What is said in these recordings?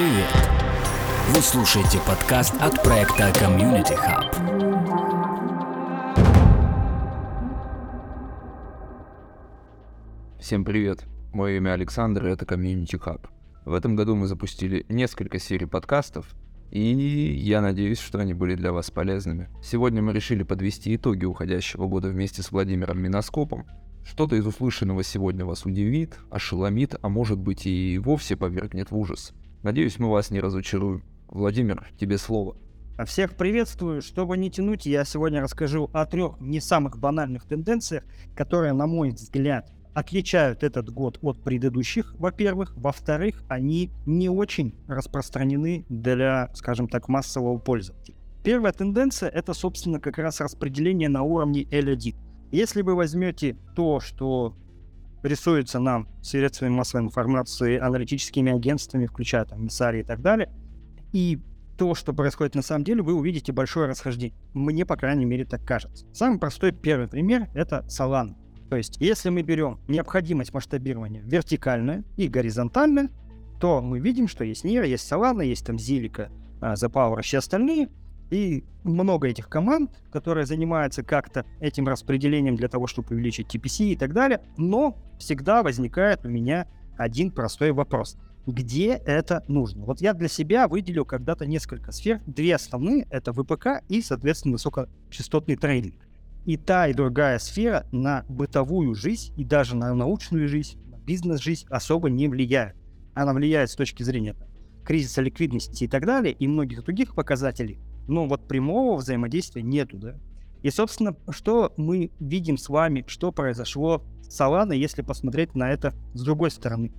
Привет! Вы слушаете подкаст от проекта Community Hub. Всем привет! Мое имя Александр, и это Community Hub. В этом году мы запустили несколько серий подкастов, и я надеюсь, что они были для вас полезными. Сегодня мы решили подвести итоги уходящего года вместе с Владимиром Миноскопом. Что-то из услышанного сегодня вас удивит, ошеломит, а может быть и вовсе повергнет в ужас. Надеюсь, мы вас не разочаруем. Владимир, тебе слово. А Всех приветствую. Чтобы не тянуть, я сегодня расскажу о трех не самых банальных тенденциях, которые, на мой взгляд, отличают этот год от предыдущих, во-первых. Во-вторых, они не очень распространены для, скажем так, массового пользователя. Первая тенденция — это, собственно, как раз распределение на уровне L1. Если вы возьмете то, что рисуется нам средствами массовой информации, аналитическими агентствами, включая там Миссари и так далее, и то, что происходит на самом деле, вы увидите большое расхождение. Мне, по крайней мере, так кажется. Самый простой первый пример — это Solana. То есть, если мы берем необходимость масштабирования вертикальную и горизонтальную, то мы видим, что есть Нира, есть Solana, есть там Zilliqa, uh, The Power все остальные. И много этих команд, которые занимаются как-то этим распределением для того, чтобы увеличить TPC и так далее. Но всегда возникает у меня один простой вопрос. Где это нужно? Вот я для себя выделил когда-то несколько сфер. Две основные — это ВПК и, соответственно, высокочастотный трейдинг. И та, и другая сфера на бытовую жизнь и даже на научную жизнь, на бизнес-жизнь особо не влияет. Она влияет с точки зрения кризиса ликвидности и так далее, и многих других показателей. Но вот прямого взаимодействия нету, да. И, собственно, что мы видим с вами, что произошло с Solana, если посмотреть на это с другой стороны.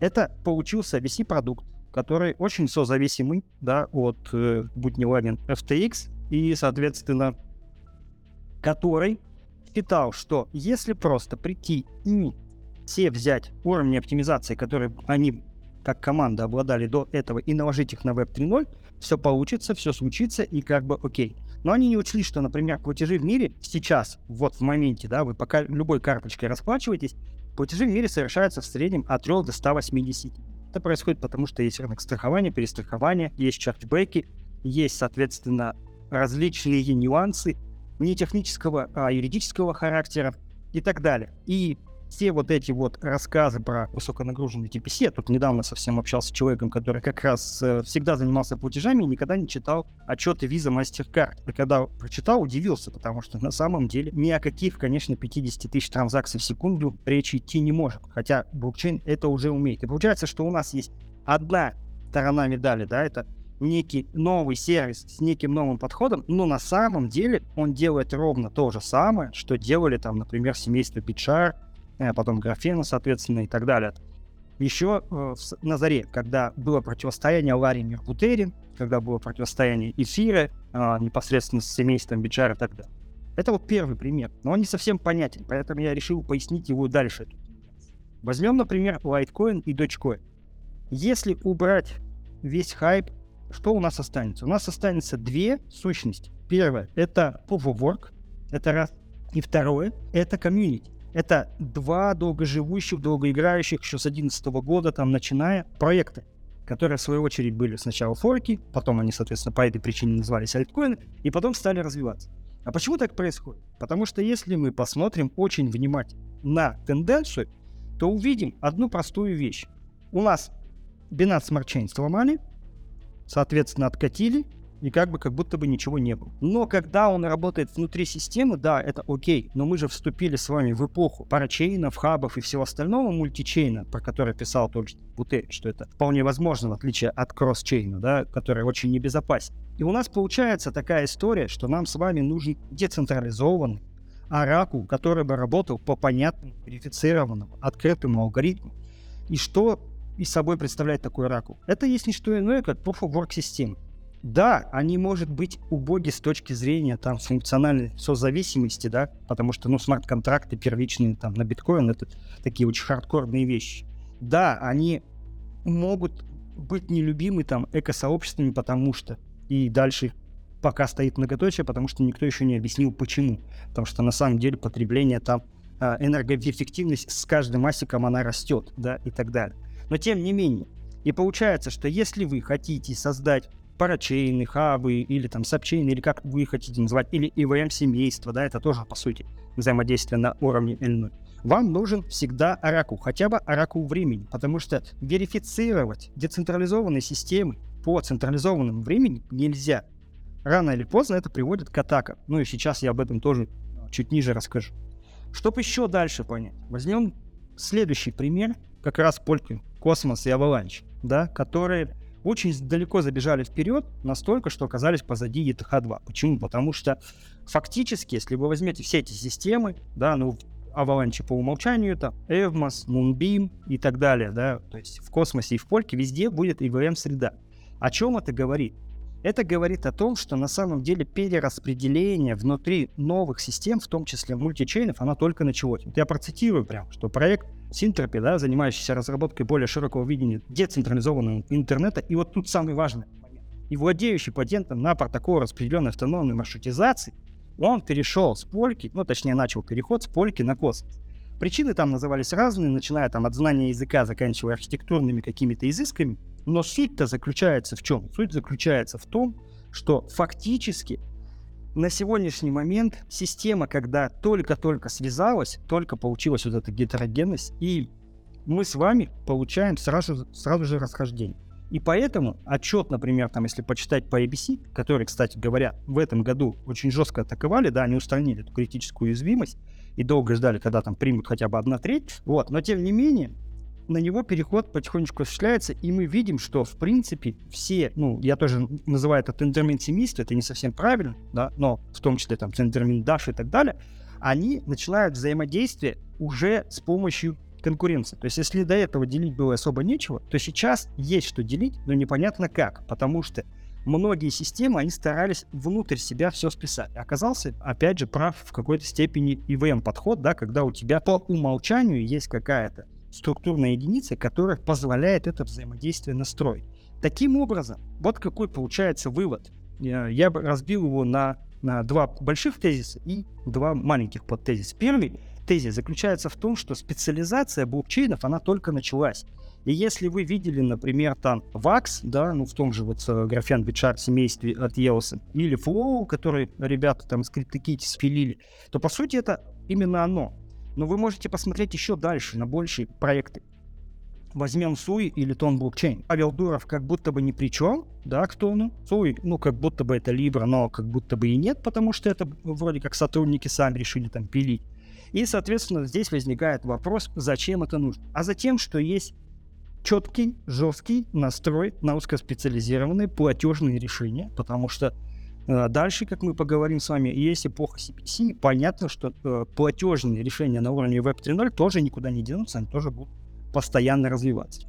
Это получился VC-продукт, который очень созависимый, да, от, э, будь FTX, и, соответственно, который считал, что если просто прийти и все взять уровни оптимизации, которые они как команда обладали до этого, и наложить их на Web 3.0, все получится, все случится, и как бы окей. Но они не учли, что, например, платежи в мире сейчас, вот в моменте, да, вы пока любой карточкой расплачиваетесь, платежи в мире совершаются в среднем от 3 до 180. Это происходит потому, что есть рынок страхования, перестрахования, есть чарджбеки, есть, соответственно, различные нюансы, не технического, а юридического характера и так далее. И все вот эти вот рассказы про высоконагруженный TPC, я тут недавно совсем общался с человеком, который как раз э, всегда занимался платежами и никогда не читал отчеты Visa MasterCard. И когда прочитал, удивился, потому что на самом деле ни о каких, конечно, 50 тысяч транзакций в секунду речи идти не может. Хотя блокчейн это уже умеет. И получается, что у нас есть одна сторона медали, да, это некий новый сервис с неким новым подходом, но на самом деле он делает ровно то же самое, что делали там, например, семейство а потом Графена, соответственно, и так далее. Еще э, на заре, когда было противостояние Ларри Мербутери, когда было противостояние Эфира, э, непосредственно с семейством так далее. Это вот первый пример, но он не совсем понятен, поэтому я решил пояснить его дальше. Возьмем, например, Litecoin и Dogecoin. Если убрать весь хайп что у нас останется? У нас останется две сущности. Первое — это Proof of Work, это раз. И второе — это комьюнити. Это два долгоживущих, долгоиграющих еще с 2011 года, там, начиная, проекта, которые, в свою очередь, были сначала форки, потом они, соответственно, по этой причине назывались альткоины, и потом стали развиваться. А почему так происходит? Потому что если мы посмотрим очень внимательно на тенденцию, то увидим одну простую вещь. У нас Binance Smart Chain сломали, соответственно, откатили, и как бы как будто бы ничего не было. Но когда он работает внутри системы, да, это окей, но мы же вступили с вами в эпоху парачейнов, хабов и всего остального мультичейна, про который писал тот же Бутель, что это вполне возможно, в отличие от кроссчейна, да, который очень небезопасен. И у нас получается такая история, что нам с вами нужен децентрализованный оракул, который бы работал по понятному, верифицированному, открытому алгоритму. И что из собой представляет такой оракул? Это есть не что иное, как Proof of Work система. Да, они, может быть, убоги с точки зрения там функциональной созависимости, да, потому что, ну, смарт-контракты первичные там на биткоин — это такие очень хардкорные вещи. Да, они могут быть нелюбимы там экосообществами, потому что и дальше пока стоит многоточие, потому что никто еще не объяснил почему. Потому что на самом деле потребление там, а, энергоэффективность с каждым масиком она растет, да, и так далее. Но тем не менее, И получается, что если вы хотите создать парачейны, хабы или там сабчейны, или как вы хотите называть, или EVM-семейство, да, это тоже, по сути, взаимодействие на уровне L0, вам нужен всегда оракул, хотя бы оракул времени, потому что верифицировать децентрализованные системы по централизованному времени нельзя. Рано или поздно это приводит к атакам. Ну и сейчас я об этом тоже чуть ниже расскажу. Чтобы еще дальше понять, возьмем следующий пример, как раз Польки, Космос и Аваланч, да, которые очень далеко забежали вперед, настолько, что оказались позади ETH2. Почему? Потому что фактически, если вы возьмете все эти системы, да, ну, Avalanche по умолчанию это Evmos, Moonbeam и так далее, да, то есть в космосе и в польке везде будет EVM-среда. О чем это говорит? Это говорит о том, что на самом деле перераспределение внутри новых систем, в том числе мультичейнов, оно только началось. Вот я процитирую прям, что проект Синтропи, да, занимающийся разработкой более широкого видения децентрализованного интернета. И вот тут самый важный момент. И владеющий патентом на протокол распределенной автономной маршрутизации, он перешел с польки, ну точнее начал переход с польки на космос. Причины там назывались разные, начиная там от знания языка, заканчивая архитектурными какими-то изысками. Но суть-то заключается в чем? Суть заключается в том, что фактически на сегодняшний момент система, когда только-только связалась, только получилась вот эта гетерогенность, и мы с вами получаем сразу, сразу же расхождение. И поэтому отчет, например, там, если почитать по ABC, который, кстати говоря, в этом году очень жестко атаковали, да, они устранили эту критическую уязвимость и долго ждали, когда там примут хотя бы одна треть, вот, но тем не менее, на него переход потихонечку осуществляется, и мы видим, что, в принципе, все, ну, я тоже называю это тендермин семейство, это не совсем правильно, да, но в том числе там тендермин Даш и так далее, они начинают взаимодействие уже с помощью конкуренции. То есть, если до этого делить было особо нечего, то сейчас есть что делить, но непонятно как, потому что многие системы, они старались внутрь себя все списать. Оказался, опять же, прав в какой-то степени EVM подход, да, когда у тебя по умолчанию есть какая-то структурная единица, которая позволяет это взаимодействие настроить. Таким образом, вот какой получается вывод. Я бы разбил его на, на два больших тезиса и два маленьких подтезиса. Первый тезис заключается в том, что специализация блокчейнов, она только началась. И если вы видели, например, там VAX, да, ну в том же вот э, графен Бичар семействе от EOS, или Flow, который ребята там из CryptoKitty спилили, то по сути это именно оно. Но вы можете посмотреть еще дальше, на большие проекты. Возьмем Суи или Тон блокчейн. Павел Дуров как будто бы ни при чем, да, к Тону. Суи, ну, как будто бы это Libra, но как будто бы и нет, потому что это вроде как сотрудники сами решили там пилить. И, соответственно, здесь возникает вопрос, зачем это нужно. А затем, что есть четкий, жесткий настрой на узкоспециализированные платежные решения, потому что дальше, как мы поговорим с вами, есть эпоха CPC. Понятно, что э, платежные решения на уровне Web 3.0 тоже никуда не денутся, они тоже будут постоянно развиваться.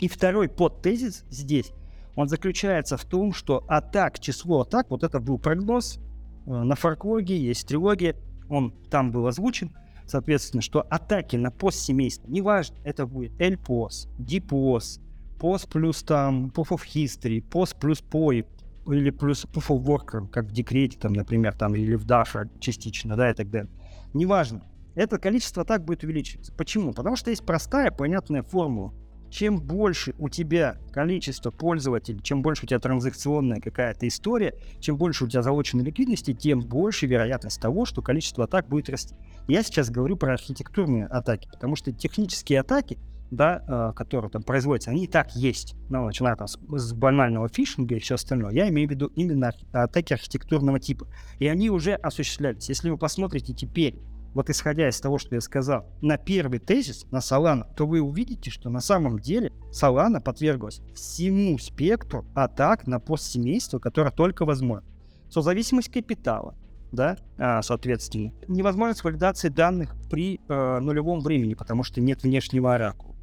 И второй подтезис здесь, он заключается в том, что атак, число атак, вот это был прогноз э, на фарклоге, есть трилогия, он там был озвучен, соответственно, что атаки на постсемейство, неважно, это будет LPOS, DPOS, POS плюс там Proof of History, POS плюс POI, или плюс proof of work, как в декрете, там, например, там, или в DAF частично, да, и так далее. Неважно. Это количество так будет увеличиваться. Почему? Потому что есть простая, понятная формула. Чем больше у тебя количество пользователей, чем больше у тебя транзакционная какая-то история, чем больше у тебя залоченной ликвидности, тем больше вероятность того, что количество атак будет расти. Я сейчас говорю про архитектурные атаки, потому что технические атаки — да, э, которые там производятся, они и так есть. Ну, начиная там с, с банального фишинга и все остальное. Я имею в виду именно атаки архитектурного типа. И они уже осуществлялись. Если вы посмотрите теперь, вот исходя из того, что я сказал, на первый тезис, на Solana, то вы увидите, что на самом деле Solana подверглась всему спектру атак на постсемейство, которое только возможно. Созависимость капитала, да, а, соответственно. Невозможность валидации данных при э, нулевом времени, потому что нет внешнего оракула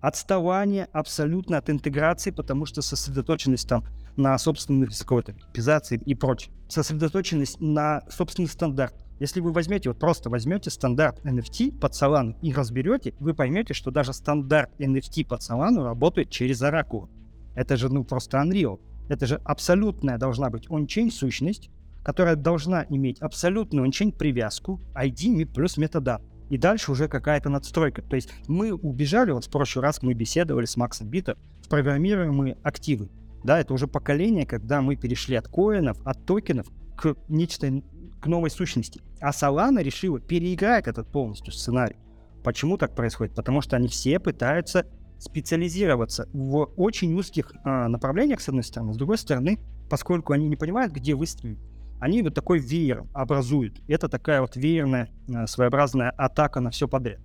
отставание абсолютно от интеграции, потому что сосредоточенность там на собственных какой-то типизации и прочее. Сосредоточенность на собственных стандартах. Если вы возьмете, вот просто возьмете стандарт NFT под Solana и разберете, вы поймете, что даже стандарт NFT под Solana работает через Oracle. Это же ну просто Unreal. Это же абсолютная должна быть on-chain сущность, которая должна иметь абсолютную on-chain привязку, ID плюс метадан. И дальше уже какая-то надстройка. То есть мы убежали, вот в прошлый раз мы беседовали с Максом Бита в программируемые активы. Да, это уже поколение, когда мы перешли от коинов, от токенов к нечто, к новой сущности. А Solana решила переиграть этот полностью сценарий. Почему так происходит? Потому что они все пытаются специализироваться в очень узких а, направлениях, с одной стороны. С другой стороны, поскольку они не понимают, где выстрелить, они вот такой веер образуют. Это такая вот веерная а, своеобразная атака на все подряд.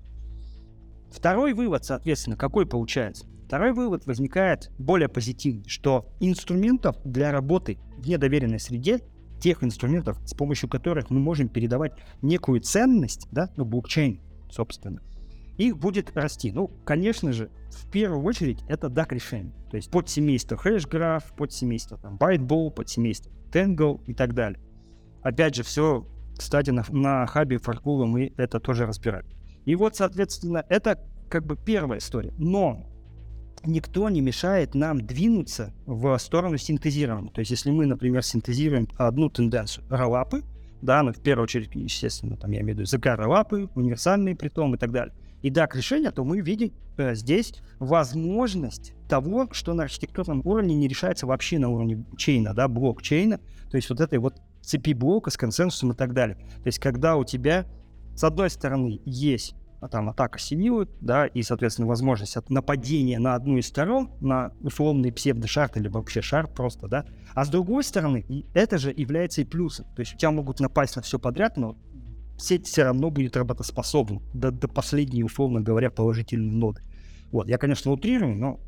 Второй вывод, соответственно, какой получается? Второй вывод возникает более позитивный, что инструментов для работы в недоверенной среде, тех инструментов, с помощью которых мы можем передавать некую ценность, да, ну, блокчейн, собственно, их будет расти. Ну, конечно же, в первую очередь это DAC решение. То есть под семейство HashGraph, под семейство там, ByteBall, под семейство Tangle и так далее. Опять же, все, кстати, на, на хабе Фаркула мы это тоже разбирали. И вот, соответственно, это как бы первая история. Но никто не мешает нам двинуться в сторону синтезирования. То есть, если мы, например, синтезируем одну тенденцию роллапы, да, ну, в первую очередь, естественно, там я имею в виду языка роллапы, универсальные притом и так далее, и DAC решения, то мы видим здесь возможность того, что на архитектурном уровне не решается вообще на уровне чейна, да, блокчейна, то есть вот этой вот цепи блока с консенсусом и так далее. То есть когда у тебя с одной стороны есть а там атака синилы, да, и, соответственно, возможность от нападения на одну из сторон, на условный псевдошарт или вообще шарт просто, да, а с другой стороны, это же является и плюсом, то есть у тебя могут напасть на все подряд, но сеть все равно будет работоспособна до, до последней, условно говоря, положительной ноды. Вот, я, конечно, утрирую, но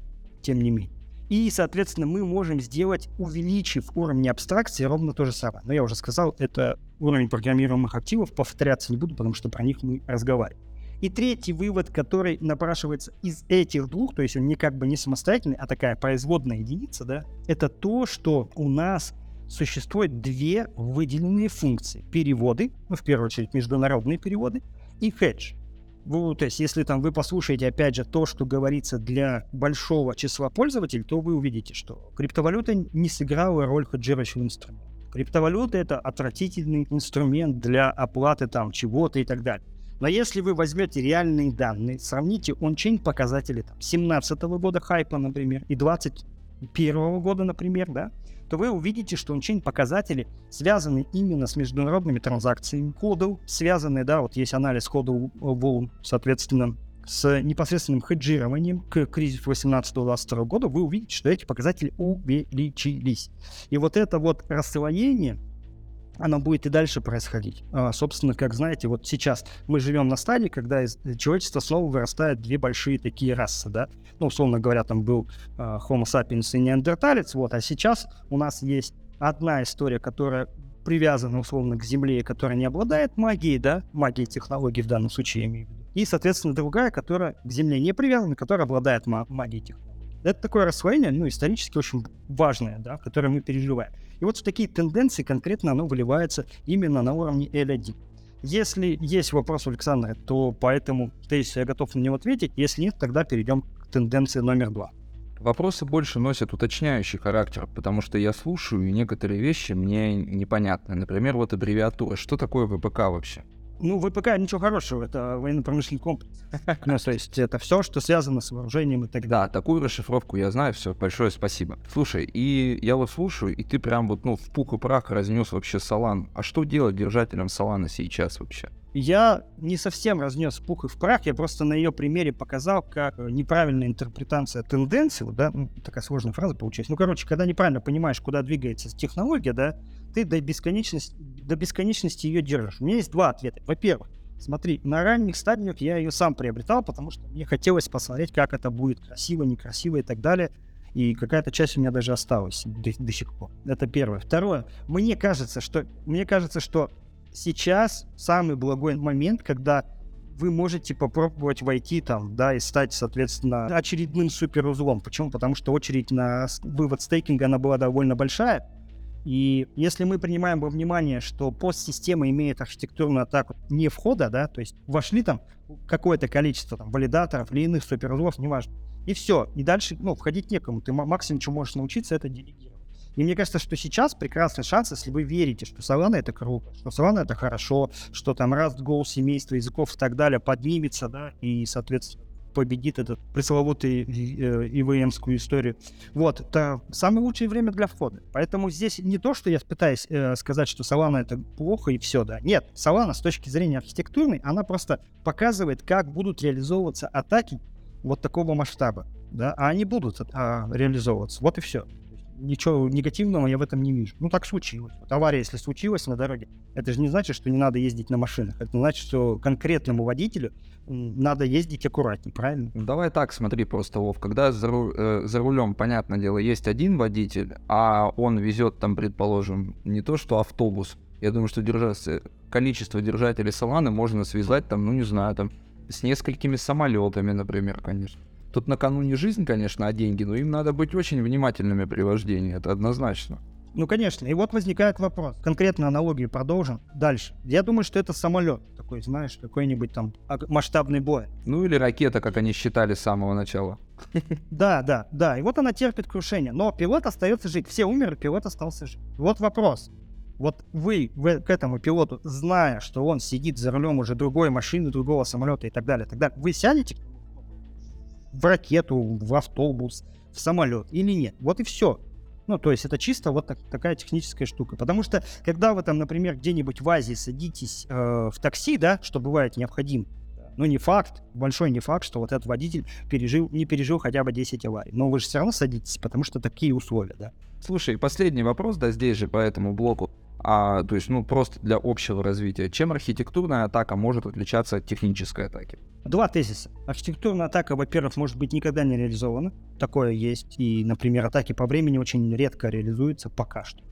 тем не менее. И, соответственно, мы можем сделать, увеличив уровень абстракции, ровно то же самое. Но я уже сказал, это уровень программируемых активов, повторяться не буду, потому что про них мы разговариваем. И третий вывод, который напрашивается из этих двух, то есть он не как бы не самостоятельный, а такая производная единица, да, это то, что у нас существует две выделенные функции. Переводы, ну, в первую очередь международные переводы, и хедж. Вы, то есть, если там вы послушаете, опять же, то, что говорится для большого числа пользователей, то вы увидите, что криптовалюта не сыграла роль хеджирующего инструмента. Криптовалюта — это отвратительный инструмент для оплаты там чего-то и так далее. Но если вы возьмете реальные данные, сравните ончейн показатели там, 17 года хайпа, например, и 21 года, например, да, то вы увидите, что ончейн показатели связаны именно с международными транзакциями. Ходл связаны, да, вот есть анализ ходл волн, соответственно, с непосредственным хеджированием к кризису 18-22 года, вы увидите, что эти показатели увеличились. И вот это вот расслоение, оно будет и дальше происходить. А, собственно, как знаете, вот сейчас мы живем на стадии, когда из человечества снова вырастают две большие такие расы, да. Ну, условно говоря, там был а, Homo sapiens и неандерталец, вот, а сейчас у нас есть одна история, которая привязана, условно, к Земле, которая не обладает магией, да, магией технологий в данном случае, я имею в виду, и, соответственно, другая, которая к Земле не привязана, которая обладает магией технологий. Это такое расслоение, ну, исторически очень важное, да, которое мы переживаем. И вот в такие тенденции конкретно оно выливается именно на уровне L1. Если есть вопрос у Александра, то по этому тезису я готов на него ответить. Если нет, тогда перейдем к тенденции номер два. Вопросы больше носят уточняющий характер, потому что я слушаю, и некоторые вещи мне непонятны. Например, вот аббревиатура. Что такое ВПК вообще? Ну, ВПК ничего хорошего, это военно-промышленный комплекс. Ну, то есть это все, что связано с вооружением и так далее. Да, такую расшифровку я знаю, все, большое спасибо. Слушай, и я вот слушаю, и ты прям вот, ну, в пух и прах разнес вообще Салан. А что делать держателям Салана сейчас вообще? Я не совсем разнес пух и в прах, я просто на ее примере показал, как неправильная интерпретация тенденции, да, ну, такая сложная фраза получается. Ну, короче, когда неправильно понимаешь, куда двигается технология, да, ты до бесконечности, до бесконечности ее держишь. У меня есть два ответа. Во-первых, смотри, на ранних стадиях я ее сам приобретал, потому что мне хотелось посмотреть, как это будет красиво, некрасиво и так далее. И какая-то часть у меня даже осталась до, до сих пор. Это первое. Второе, мне кажется, что мне кажется, что сейчас самый благой момент, когда вы можете попробовать войти там, да, и стать, соответственно, очередным суперузлом. Почему? Потому что очередь на вывод стейкинга, она была довольно большая, и если мы принимаем во внимание, что постсистема имеет архитектурную атаку не входа, да, то есть вошли там какое-то количество там, валидаторов или иных суперузлов, неважно, и все, и дальше, ну, входить некому, ты максимум, что можешь научиться, это делегировать. И мне кажется, что сейчас прекрасный шанс, если вы верите, что Solana это круто, что Solana это хорошо, что там Rust, Go, семейство языков и так далее поднимется, да, и, соответственно, победит этот пресловутый э, ивм историю. Вот, это самое лучшее время для входа. Поэтому здесь не то, что я пытаюсь э, сказать, что Solana это плохо и все, да. Нет, Solana с точки зрения архитектурной, она просто показывает, как будут реализовываться атаки вот такого масштаба, да, а они будут а, реализовываться. Вот и все ничего негативного я в этом не вижу. Ну, так случилось. Вот авария, если случилась на дороге, это же не значит, что не надо ездить на машинах. Это значит, что конкретному водителю надо ездить аккуратнее, правильно? Ну, давай так, смотри просто, Вов, когда за, ру, э, за рулем, понятное дело, есть один водитель, а он везет там, предположим, не то что автобус, я думаю, что держаться, количество держателей саланы можно связать там, ну не знаю, там, с несколькими самолетами, например, конечно. Тут на кону не жизнь, конечно, а деньги, но им надо быть очень внимательными при вождении, это однозначно. Ну, конечно. И вот возникает вопрос. Конкретно аналогию продолжим. Дальше. Я думаю, что это самолет. Такой, знаешь, какой-нибудь там масштабный бой. Ну, или ракета, как они считали с самого начала. Да, да, да. И вот она терпит крушение. Но пилот остается жить. Все умерли, пилот остался жить. Вот вопрос. Вот вы, вы к этому пилоту, зная, что он сидит за рулем уже другой машины, другого самолета и так далее, так далее, вы сядете в ракету, в автобус, в самолет или нет. Вот и все. Ну, то есть это чисто вот так, такая техническая штука. Потому что, когда вы там, например, где-нибудь в Азии садитесь э, в такси, да, что бывает необходимо, ну, не факт, большой не факт, что вот этот водитель пережил, не пережил хотя бы 10 аварий. Но вы же все равно садитесь, потому что такие условия, да. Слушай, последний вопрос, да, здесь же по этому блоку а, то есть, ну, просто для общего развития. Чем архитектурная атака может отличаться от технической атаки? Два тезиса. Архитектурная атака, во-первых, может быть никогда не реализована. Такое есть. И, например, атаки по времени очень редко реализуются пока что.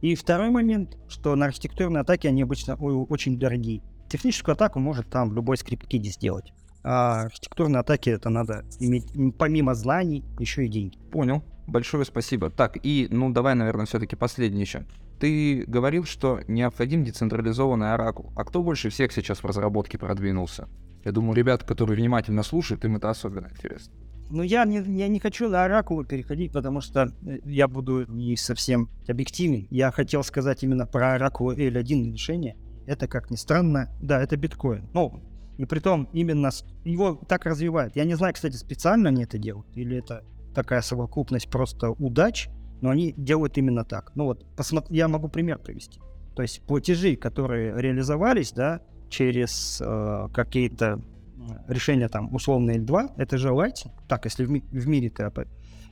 И второй момент, что на архитектурные атаки они обычно очень дорогие. Техническую атаку может там любой скрипт-киди сделать. А архитектурные атаки это надо иметь помимо знаний еще и деньги. Понял. Большое спасибо. Так, и, ну, давай, наверное, все-таки последний еще. Ты говорил, что необходим децентрализованный оракул. А кто больше всех сейчас в разработке продвинулся? Я думаю, ребят, которые внимательно слушают, им это особенно интересно. Ну, я не, я не хочу на оракулы переходить, потому что э, я буду не совсем объективен. Я хотел сказать именно про оракул L1 решение. Это, как ни странно, да, это биткоин. Ну, и при том именно его так развивают. Я не знаю, кстати, специально они это делают, или это такая совокупность просто удач, но они делают именно так. Ну вот, посмотри, я могу пример привести. То есть платежи, которые реализовались, да, через э, какие-то решения там условно L2, это же Lightning. Так, если в, ми- в мире ты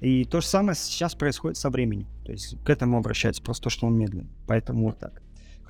И то же самое сейчас происходит со временем. То есть к этому обращается, просто то, что он медленный. Поэтому вот так.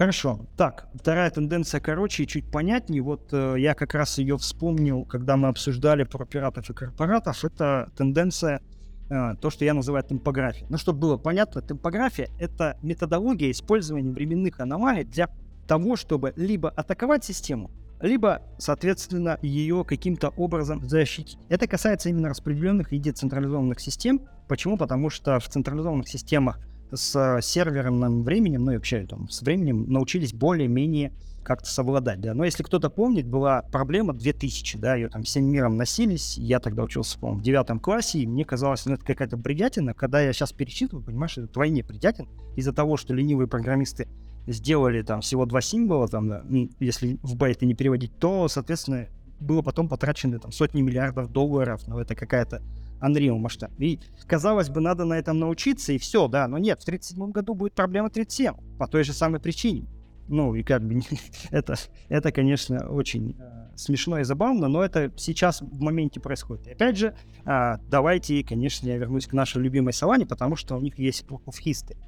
Хорошо. Так, вторая тенденция короче и чуть понятнее. Вот э, я как раз ее вспомнил, когда мы обсуждали про пиратов и корпоратов. Это тенденция а, то, что я называю темпографией. Ну, чтобы было понятно, темпография — это методология использования временных аномалий для того, чтобы либо атаковать систему, либо, соответственно, ее каким-то образом защитить. Это касается именно распределенных и децентрализованных систем. Почему? Потому что в централизованных системах с серверным временем, ну и вообще там, с временем научились более-менее как-то совладать, да. Но если кто-то помнит, была проблема 2000, да, ее там всем миром носились, я тогда учился, по-моему, в девятом классе, и мне казалось, ну, это какая-то бредятина. Когда я сейчас перечитываю, понимаешь, это вдвойне бредятин из-за того, что ленивые программисты сделали там всего два символа, там, да, если в байты не переводить, то, соответственно, было потом потрачено там сотни миллиардов долларов, ну, это какая-то Unreal масштаб. И, казалось бы, надо на этом научиться, и все, да, но нет, в 37 году будет проблема 37, по той же самой причине. Ну, и как бы это, это конечно, очень э, смешно и забавно, но это сейчас в моменте происходит. И опять же, э, давайте, конечно, я вернусь к нашей любимой Солане, потому что у них есть Proof of History.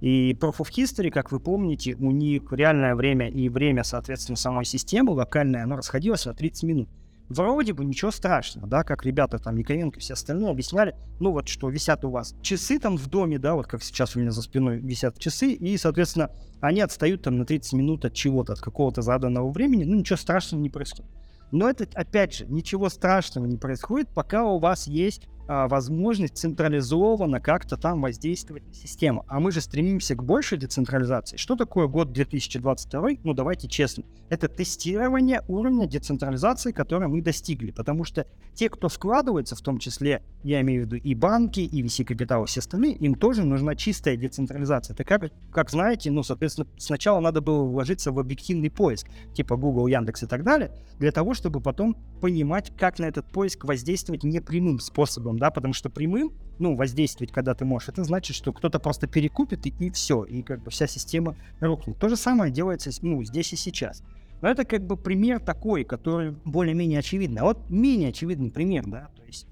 И Proof of History, как вы помните, у них реальное время и время, соответственно, самой системы локальное, оно расходилось на 30 минут вроде бы ничего страшного, да, как ребята там Яковенко и все остальные объясняли, ну вот что висят у вас часы там в доме, да, вот как сейчас у меня за спиной висят часы, и, соответственно, они отстают там на 30 минут от чего-то, от какого-то заданного времени, ну ничего страшного не происходит. Но это, опять же, ничего страшного не происходит, пока у вас есть возможность централизованно как-то там воздействовать на систему. А мы же стремимся к большей децентрализации. Что такое год 2022? Ну, давайте честно. Это тестирование уровня децентрализации, который мы достигли. Потому что те, кто вкладывается, в том числе, я имею в виду и банки, и VC Capital, и все остальные, им тоже нужна чистая децентрализация. Это как, как знаете, ну, соответственно, сначала надо было вложиться в объективный поиск, типа Google, Яндекс и так далее, для того, чтобы потом понимать, как на этот поиск воздействовать непрямым способом, да, потому что прямым, ну, воздействовать, когда ты можешь, это значит, что кто-то просто перекупит и, и все, и как бы вся система рухнет. То же самое делается, ну, здесь и сейчас. Но это как бы пример такой, который более-менее очевидный. А вот менее очевидный пример, да, то есть,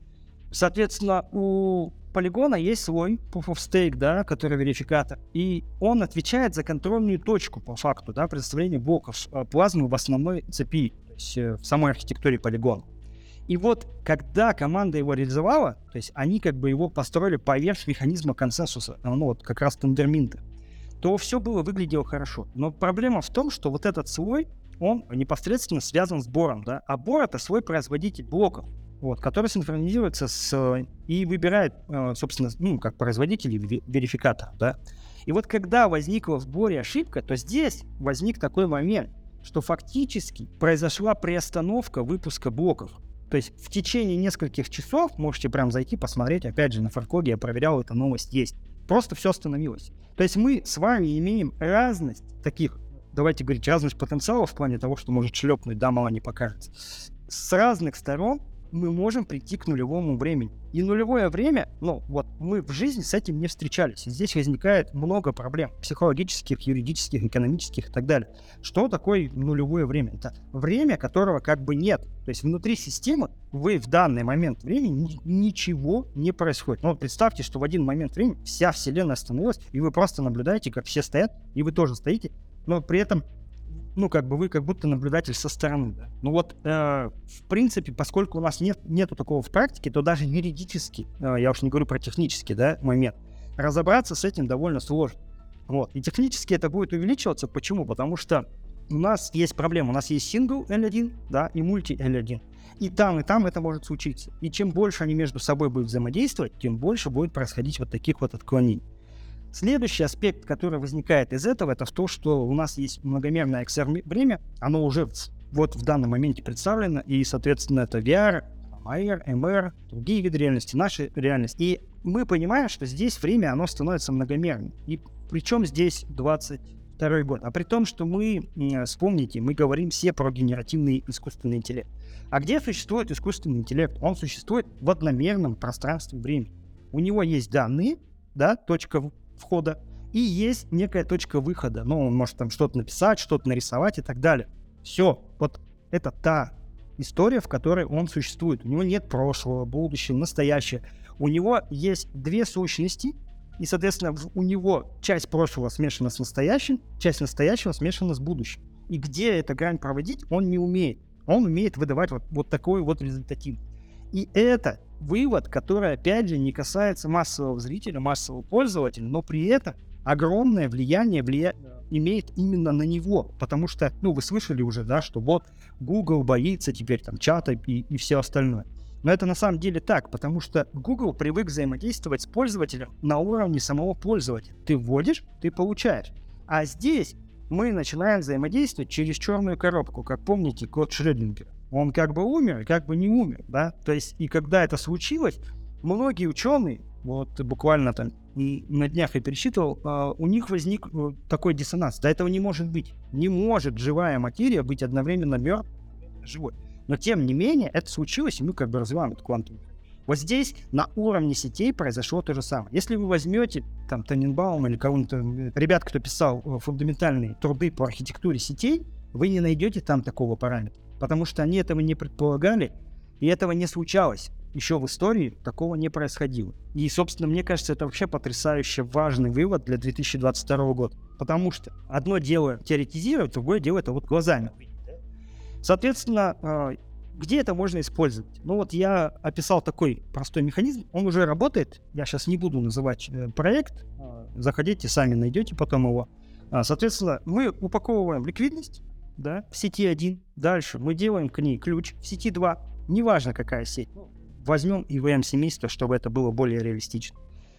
соответственно, у полигона есть свой proof of stake, да, который верификатор, и он отвечает за контрольную точку по факту, да, предоставления блоков э, плазмы в основной цепи, то есть э, в самой архитектуре полигона. И вот, когда команда его реализовала, то есть они как бы его построили поверх механизма консенсуса, ну вот как раз тендерминта, то все было выглядело хорошо. Но проблема в том, что вот этот слой, он непосредственно связан с бором, да, а бор это свой производитель блоков, вот, который синхронизируется с и выбирает, э, собственно, ну, как производитель верификатор, да. И вот когда возникла в боре ошибка, то здесь возник такой момент, что фактически произошла приостановка выпуска блоков. То есть в течение нескольких часов можете прям зайти посмотреть, опять же, на фаркоге я проверял, эта новость есть. Просто все остановилось. То есть мы с вами имеем разность таких, давайте говорить, разность потенциалов в плане того, что может шлепнуть, да, мало не покажется. С разных сторон мы можем прийти к нулевому времени. И нулевое время, ну вот мы в жизни с этим не встречались. Здесь возникает много проблем психологических, юридических, экономических и так далее. Что такое нулевое время? Это время, которого как бы нет. То есть внутри системы вы в данный момент времени ничего не происходит. Ну вот представьте, что в один момент времени вся вселенная остановилась, и вы просто наблюдаете, как все стоят, и вы тоже стоите, но при этом ну, как бы вы как будто наблюдатель со стороны, да. Ну вот, э, в принципе, поскольку у нас нет, нету такого в практике, то даже юридически, э, я уж не говорю про технический, да, момент, разобраться с этим довольно сложно. Вот. И технически это будет увеличиваться. Почему? Потому что у нас есть проблема. У нас есть сингл L1, да, и мульти L1. И там, и там это может случиться. И чем больше они между собой будут взаимодействовать, тем больше будет происходить вот таких вот отклонений. Следующий аспект, который возникает из этого, это то, что у нас есть многомерное XR-время, оно уже вот в данном моменте представлено, и, соответственно, это VR, AR, MR, другие виды реальности, наши реальности. И мы понимаем, что здесь время, оно становится многомерным. И причем здесь 22 год. А при том, что мы, вспомните, мы говорим все про генеративный искусственный интеллект. А где существует искусственный интеллект? Он существует в одномерном пространстве времени. У него есть данные, да, точка входа, и есть некая точка выхода. Ну, он может там что-то написать, что-то нарисовать и так далее. Все, вот это та история, в которой он существует. У него нет прошлого, будущего, настоящего. У него есть две сущности, и, соответственно, у него часть прошлого смешана с настоящим, часть настоящего смешана с будущим. И где эта грань проводить, он не умеет. Он умеет выдавать вот, вот такой вот результатив. И это вывод, который, опять же, не касается массового зрителя, массового пользователя, но при этом огромное влияние влия... имеет именно на него. Потому что, ну, вы слышали уже, да, что вот Google боится теперь там чата и, и все остальное. Но это на самом деле так, потому что Google привык взаимодействовать с пользователем на уровне самого пользователя. Ты вводишь, ты получаешь. А здесь мы начинаем взаимодействовать через черную коробку, как помните код Шрёдингера. Он как бы умер, как бы не умер, да. То есть, и когда это случилось, многие ученые, вот буквально там на днях я пересчитывал, uh, у них возник uh, такой диссонанс. Да этого не может быть. Не может живая материя быть одновременно мертвой живой. Но тем не менее, это случилось, и мы как бы развиваем эту квантовую. Вот здесь на уровне сетей произошло то же самое. Если вы возьмете там Таненбаум или кого-нибудь, ребят, кто писал э, фундаментальные труды по архитектуре сетей, вы не найдете там такого параметра потому что они этого не предполагали, и этого не случалось. Еще в истории такого не происходило. И, собственно, мне кажется, это вообще потрясающе важный вывод для 2022 года. Потому что одно дело теоретизировать, другое дело это вот глазами. Соответственно, а, где это можно использовать? Ну вот я описал такой простой механизм, он уже работает. Я сейчас не буду называть э, проект, а, заходите, сами найдете потом его. А, соответственно, мы упаковываем ликвидность, да, в сети 1. Дальше мы делаем к ней ключ в сети 2. Неважно, какая сеть. возьмем EVM семейство, чтобы это было более реалистично.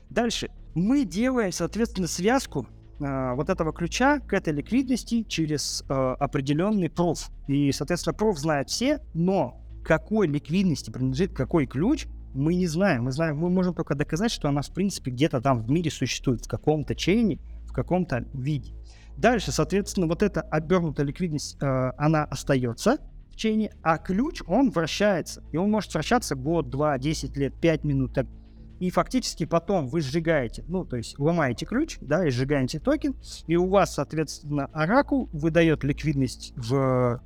Дальше. Мы делаем, соответственно, связку э, вот этого ключа к этой ликвидности через э, определенный пруф. И, соответственно, пруф знают все, но какой ликвидности принадлежит какой ключ, мы не знаем. Мы знаем, мы можем только доказать, что она, в принципе, где-то там в мире существует, в каком-то чейне, в каком-то виде. Дальше, соответственно, вот эта обернутая ликвидность, э, она остается в чейне, а ключ, он вращается. И он может вращаться год, два, десять лет, пять минут. Так. И фактически потом вы сжигаете, ну, то есть ломаете ключ, да, и сжигаете токен, и у вас, соответственно, Oracle выдает ликвидность в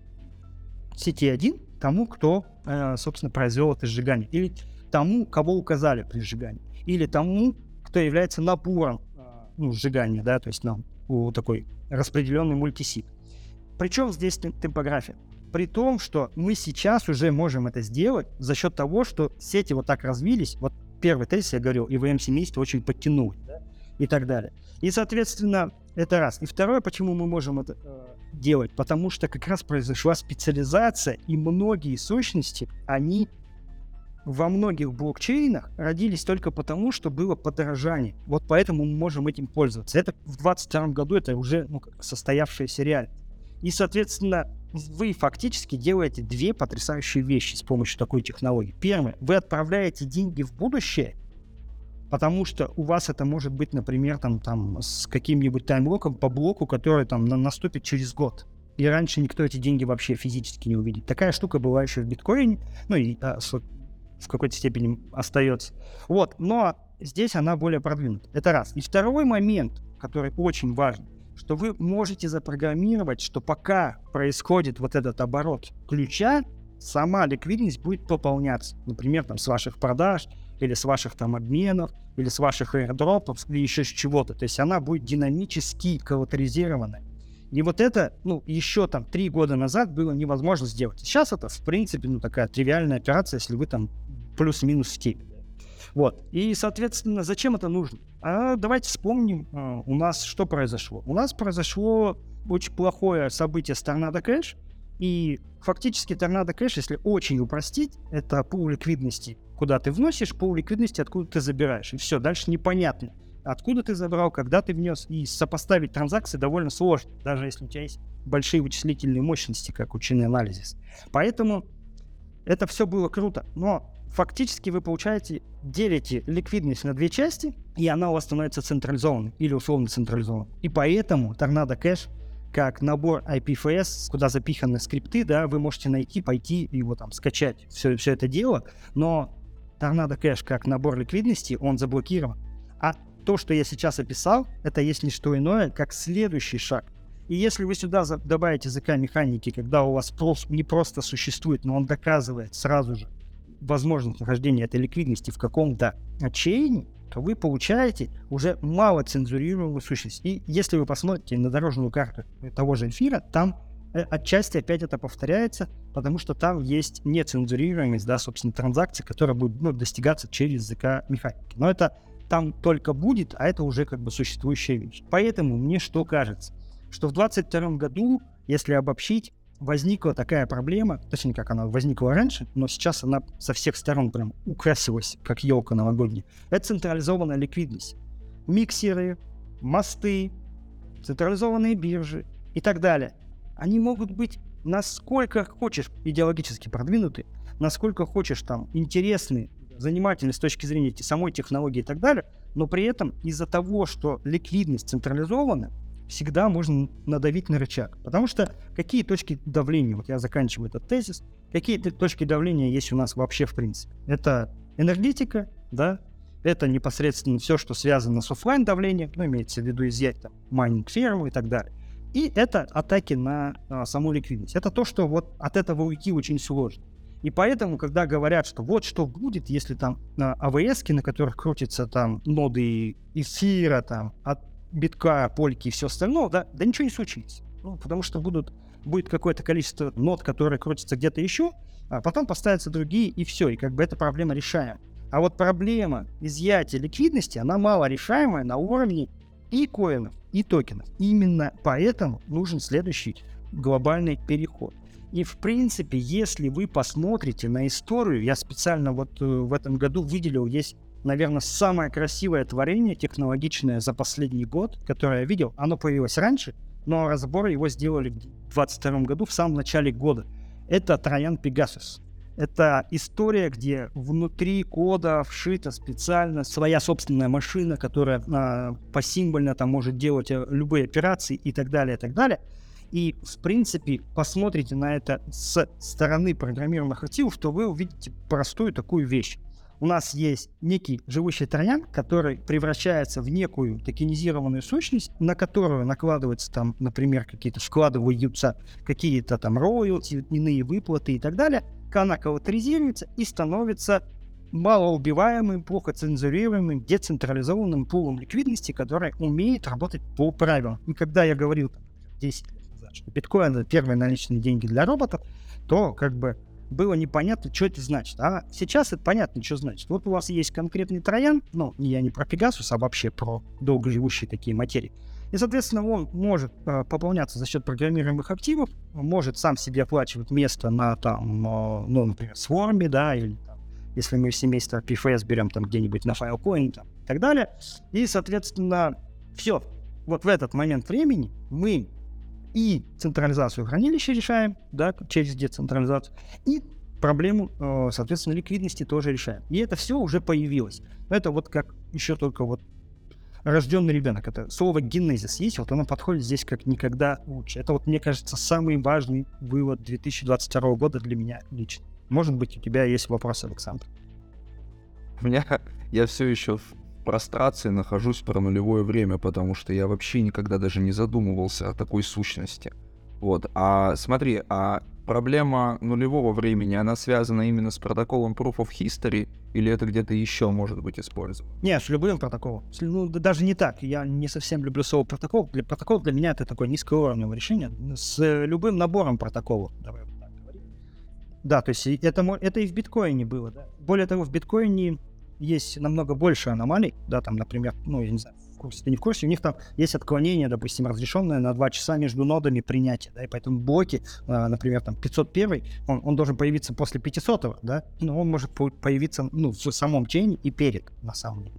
сети 1 тому, кто, э, собственно, произвел это сжигание. Или тому, кого указали при сжигании. Или тому, кто является набором э, ну, сжигания, да, то есть нам ну, такой распределенный мультисит. Причем здесь типография? При том, что мы сейчас уже можем это сделать за счет того, что сети вот так развились. Вот первый тезис я говорил, EVM семейство очень подтянулось, да, и так далее. И, соответственно, это раз. И второе, почему мы можем это э, делать? Потому что как раз произошла специализация, и многие сущности, они во многих блокчейнах родились только потому, что было подорожание. Вот поэтому мы можем этим пользоваться. Это в 2022 году это уже ну, состоявшаяся реальность. И, соответственно, вы фактически делаете две потрясающие вещи с помощью такой технологии. Первое, вы отправляете деньги в будущее, потому что у вас это может быть, например, там, там с каким-нибудь таймблоком по блоку, который там на наступит через год. И раньше никто эти деньги вообще физически не увидит. Такая штука была еще в биткоине, ну и в какой-то степени остается. Вот, но здесь она более продвинута. Это раз. И второй момент, который очень важен, что вы можете запрограммировать, что пока происходит вот этот оборот ключа, сама ликвидность будет пополняться. Например, там с ваших продаж, или с ваших там обменов, или с ваших airdropов, или еще с чего-то. То есть она будет динамически коллатеризирована. И вот это, ну, еще там три года назад было невозможно сделать. Сейчас это, в принципе, ну, такая тривиальная операция, если вы там плюс-минус в. Вот. И, соответственно, зачем это нужно? А давайте вспомним, а, у нас что произошло. У нас произошло очень плохое событие с Торнадо Кэш, и фактически Торнадо Кэш, если очень упростить, это пул ликвидности, куда ты вносишь, пул ликвидности, откуда ты забираешь. И все, дальше непонятно откуда ты забрал, когда ты внес, и сопоставить транзакции довольно сложно, даже если у тебя есть большие вычислительные мощности, как у Chain Поэтому это все было круто, но фактически вы получаете, делите ликвидность на две части, и она у вас становится централизованной или условно централизованной. И поэтому Tornado Cash как набор IPFS, куда запиханы скрипты, да, вы можете найти, пойти его там скачать, все, все это дело, но Tornado Cash как набор ликвидности, он заблокирован. А то, что я сейчас описал, это есть не что иное, как следующий шаг. И если вы сюда добавите языка механики, когда у вас просто, не просто существует, но он доказывает сразу же возможность нахождения этой ликвидности в каком-то чейне, то вы получаете уже мало цензурируемую сущность. И если вы посмотрите на дорожную карту того же эфира, там э, отчасти опять это повторяется, потому что там есть нецензурируемость, да, собственно, транзакций, которая будет ну, достигаться через языка механики. Но это там только будет, а это уже как бы существующая вещь. Поэтому мне что кажется, что в 2022 году, если обобщить, возникла такая проблема, точнее, как она возникла раньше, но сейчас она со всех сторон прям украсилась, как елка новогодняя. Это централизованная ликвидность. Миксеры, мосты, централизованные биржи и так далее. Они могут быть насколько хочешь идеологически продвинуты, насколько хочешь там интересны занимательны с точки зрения самой технологии и так далее, но при этом из-за того, что ликвидность централизована, всегда можно надавить на рычаг. Потому что какие точки давления, вот я заканчиваю этот тезис, какие точки давления есть у нас вообще в принципе? Это энергетика, да, это непосредственно все, что связано с офлайн давлением, ну, имеется в виду изъять там майнинг ферму и так далее. И это атаки на а, саму ликвидность. Это то, что вот от этого уйти очень сложно. И поэтому, когда говорят, что вот что будет, если там на АВС, на которых крутятся там ноды эфира, там, от битка, польки и все остальное, да, да ничего не случится. Ну, потому что будут, будет какое-то количество нод, которые крутятся где-то еще, а потом поставятся другие, и все, и как бы эта проблема решаема. А вот проблема изъятия ликвидности, она мало решаемая на уровне и коинов, и токенов. Именно поэтому нужен следующий глобальный переход. И, в принципе, если вы посмотрите на историю, я специально вот э, в этом году выделил, есть, наверное, самое красивое творение технологичное за последний год, которое я видел. Оно появилось раньше, но разбор его сделали в 2022 году, в самом начале года. Это Троян Пегасус. Это история, где внутри кода вшита специально своя собственная машина, которая а, посимвольно там может делать э, любые операции и так далее, и так далее. И, в принципе, посмотрите на это с стороны программируемых активов, то вы увидите простую такую вещь. У нас есть некий живущий троян, который превращается в некую токенизированную сущность, на которую накладываются там, например, какие-то складываются какие-то там роялти, иные выплаты и так далее. Она коллатеризируется и становится малоубиваемым, плохо цензурируемым, децентрализованным пулом ликвидности, который умеет работать по правилам. И когда я говорил 10 что биткоин это первые наличные деньги для роботов, то как бы было непонятно, что это значит. А сейчас это понятно, что значит. Вот у вас есть конкретный троян, ну, я не про Пегасус, а вообще про долгоживущие такие материи. И, соответственно, он может э, пополняться за счет программируемых активов, может сам себе оплачивать место на там, э, ну, например, Swarm, да, или там, если мы семейство PFS берем там где-нибудь на Filecoin там, и так далее. И, соответственно, все. Вот в этот момент времени мы и централизацию хранилища решаем, да, через децентрализацию, и проблему, э, соответственно, ликвидности тоже решаем. И это все уже появилось. Это вот как еще только вот рожденный ребенок. Это слово генезис есть, вот оно подходит здесь как никогда лучше. Это вот, мне кажется, самый важный вывод 2022 года для меня лично. Может быть, у тебя есть вопрос, Александр? У меня, я все еще в прострации нахожусь про нулевое время, потому что я вообще никогда даже не задумывался о такой сущности. Вот, а смотри, а проблема нулевого времени, она связана именно с протоколом Proof of History, или это где-то еще может быть использовано? Не, с любым протоколом. Ну, даже не так. Я не совсем люблю слово протокол. Для протокол для меня это такое низкоуровневое решение. С любым набором протоколов. Давай вот так говорить. Да, то есть это, это и в биткоине было. Да? Более того, в биткоине есть намного больше аномалий, да, там, например, ну, я не знаю, в курсе, ты не в курсе, у них там есть отклонение, допустим, разрешенное на 2 часа между нодами принятия, да, и поэтому блоки, а, например, там, 501, он, он должен появиться после 500, да, но он может появиться, ну, в самом чейне и перед, на самом деле.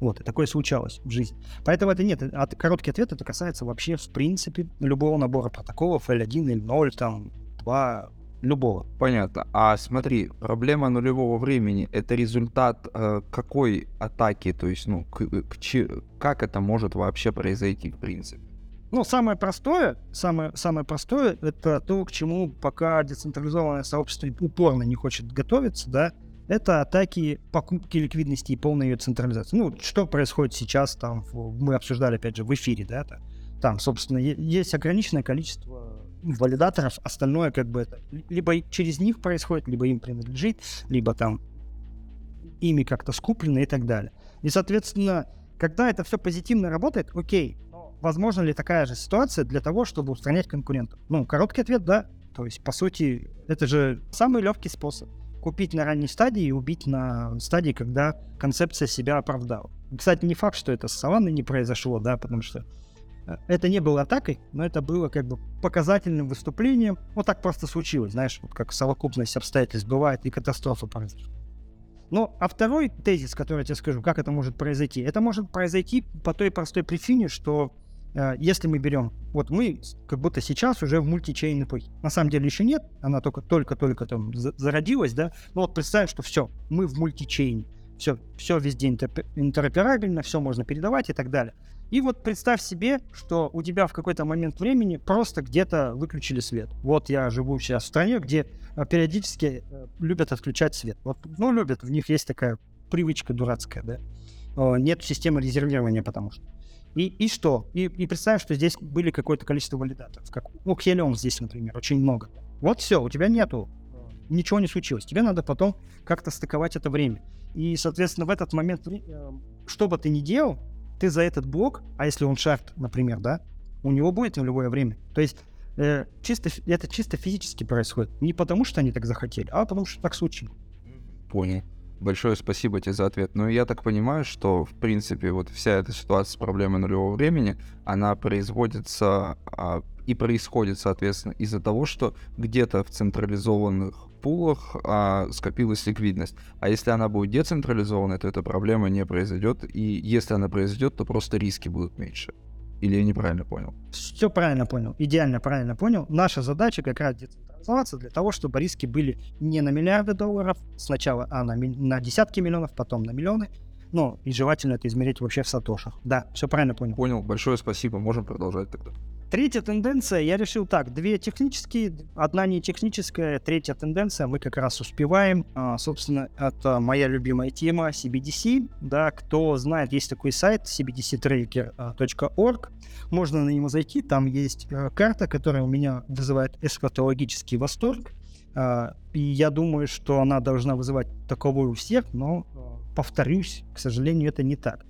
Вот, и такое случалось в жизни. Поэтому это нет, от, короткий ответ, это касается вообще, в принципе, любого набора протоколов, L1, L0, там, 2, любого. Понятно. А смотри, проблема нулевого времени это результат э, какой атаки? То есть, ну, к, к, ч, как это может вообще произойти, в принципе? Ну, самое простое, самое, самое простое, это то, к чему пока децентрализованное сообщество упорно не хочет готовиться, да, это атаки покупки ликвидности и полной ее централизации. Ну, что происходит сейчас, там, мы обсуждали, опять же, в эфире, да, там собственно, есть ограниченное количество валидаторов, остальное как бы это либо через них происходит, либо им принадлежит, либо там ими как-то скуплено и так далее. И, соответственно, когда это все позитивно работает, окей, возможно ли такая же ситуация для того, чтобы устранять конкурентов? Ну, короткий ответ – да. То есть, по сути, это же самый легкий способ. Купить на ранней стадии и убить на стадии, когда концепция себя оправдала. Кстати, не факт, что это с Саванной не произошло, да, потому что это не было атакой, но это было как бы показательным выступлением. Вот так просто случилось, знаешь, вот как совокупность обстоятельств бывает и катастрофа произошла. Ну, а второй тезис, который я тебе скажу, как это может произойти, это может произойти по той простой причине, что э, если мы берем, вот мы как будто сейчас уже в мультичейн эпохе. На самом деле еще нет, она только только-только там зародилась, да. Ну вот представь, что все, мы в мультичейне, все, все везде интероперабельно, все можно передавать и так далее. И вот представь себе, что у тебя в какой-то момент времени просто где-то выключили свет. Вот я живу сейчас в стране, где э, периодически э, любят отключать свет. Вот, ну, любят, в них есть такая привычка дурацкая, да. Нет системы резервирования, потому что. И, и что? И, и представь, что здесь были какое-то количество валидаторов. Как, ну, Helium здесь, например, очень много. Вот все, у тебя нету, э, ничего не случилось. Тебе надо потом как-то стыковать это время. И, соответственно, в этот момент, что бы ты ни делал, ты за этот блок, а если он шарт, например, да, у него будет нулевое время. То есть э, чисто, это чисто физически происходит. Не потому, что они так захотели, а потому, что так случилось. Понял. Большое спасибо тебе за ответ. Но я так понимаю, что, в принципе, вот вся эта ситуация с проблемой нулевого времени, она производится а, и происходит, соответственно, из-за того, что где-то в централизованных пулах а, скопилась ликвидность. А если она будет децентрализованной, то эта проблема не произойдет. И если она произойдет, то просто риски будут меньше. Или я неправильно понял? Все правильно понял, идеально правильно понял. Наша задача как раз децентрализоваться для того, чтобы риски были не на миллиарды долларов сначала, а на, на десятки миллионов, потом на миллионы. Ну, и желательно это измерить вообще в сатошах. Да, все правильно понял. Понял, большое спасибо, можем продолжать тогда. Третья тенденция, я решил так, две технические, одна не техническая, третья тенденция, мы как раз успеваем. А, собственно, это моя любимая тема CBDC, да, кто знает, есть такой сайт cbdctracker.org, можно на него зайти, там есть э, карта, которая у меня вызывает эсхатологический восторг, а, и я думаю, что она должна вызывать таковой у всех, но, э, повторюсь, к сожалению, это не так.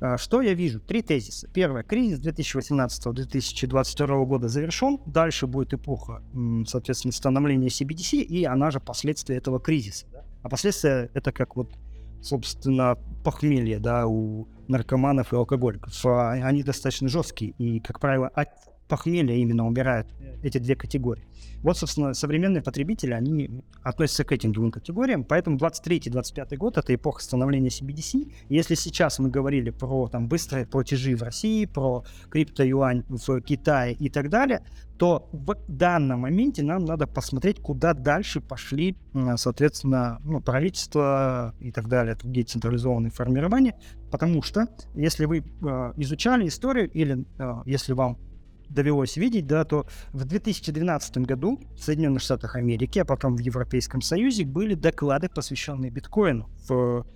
А, что я вижу? Три тезиса. Первое. Кризис 2018-2022 года завершен. Дальше будет эпоха, соответственно, становления CBDC, и она же последствия этого кризиса. А последствия это как вот, собственно, похмелье да, у наркоманов и алкоголиков. А, они достаточно жесткие, и, как правило, от похмелья именно умирают эти две категории. Вот, собственно, современные потребители, они относятся к этим двум категориям, поэтому 23-25 год — это эпоха становления CBDC. Если сейчас мы говорили про там, быстрые платежи в России, про крипто-юань в Китае и так далее, то в данном моменте нам надо посмотреть, куда дальше пошли, соответственно, ну, правительство и так далее, другие централизованные формирования, потому что если вы э, изучали историю или э, если вам довелось видеть, да, то в 2012 году в Соединенных Штатах Америки, а потом в Европейском Союзе были доклады, посвященные биткоину. В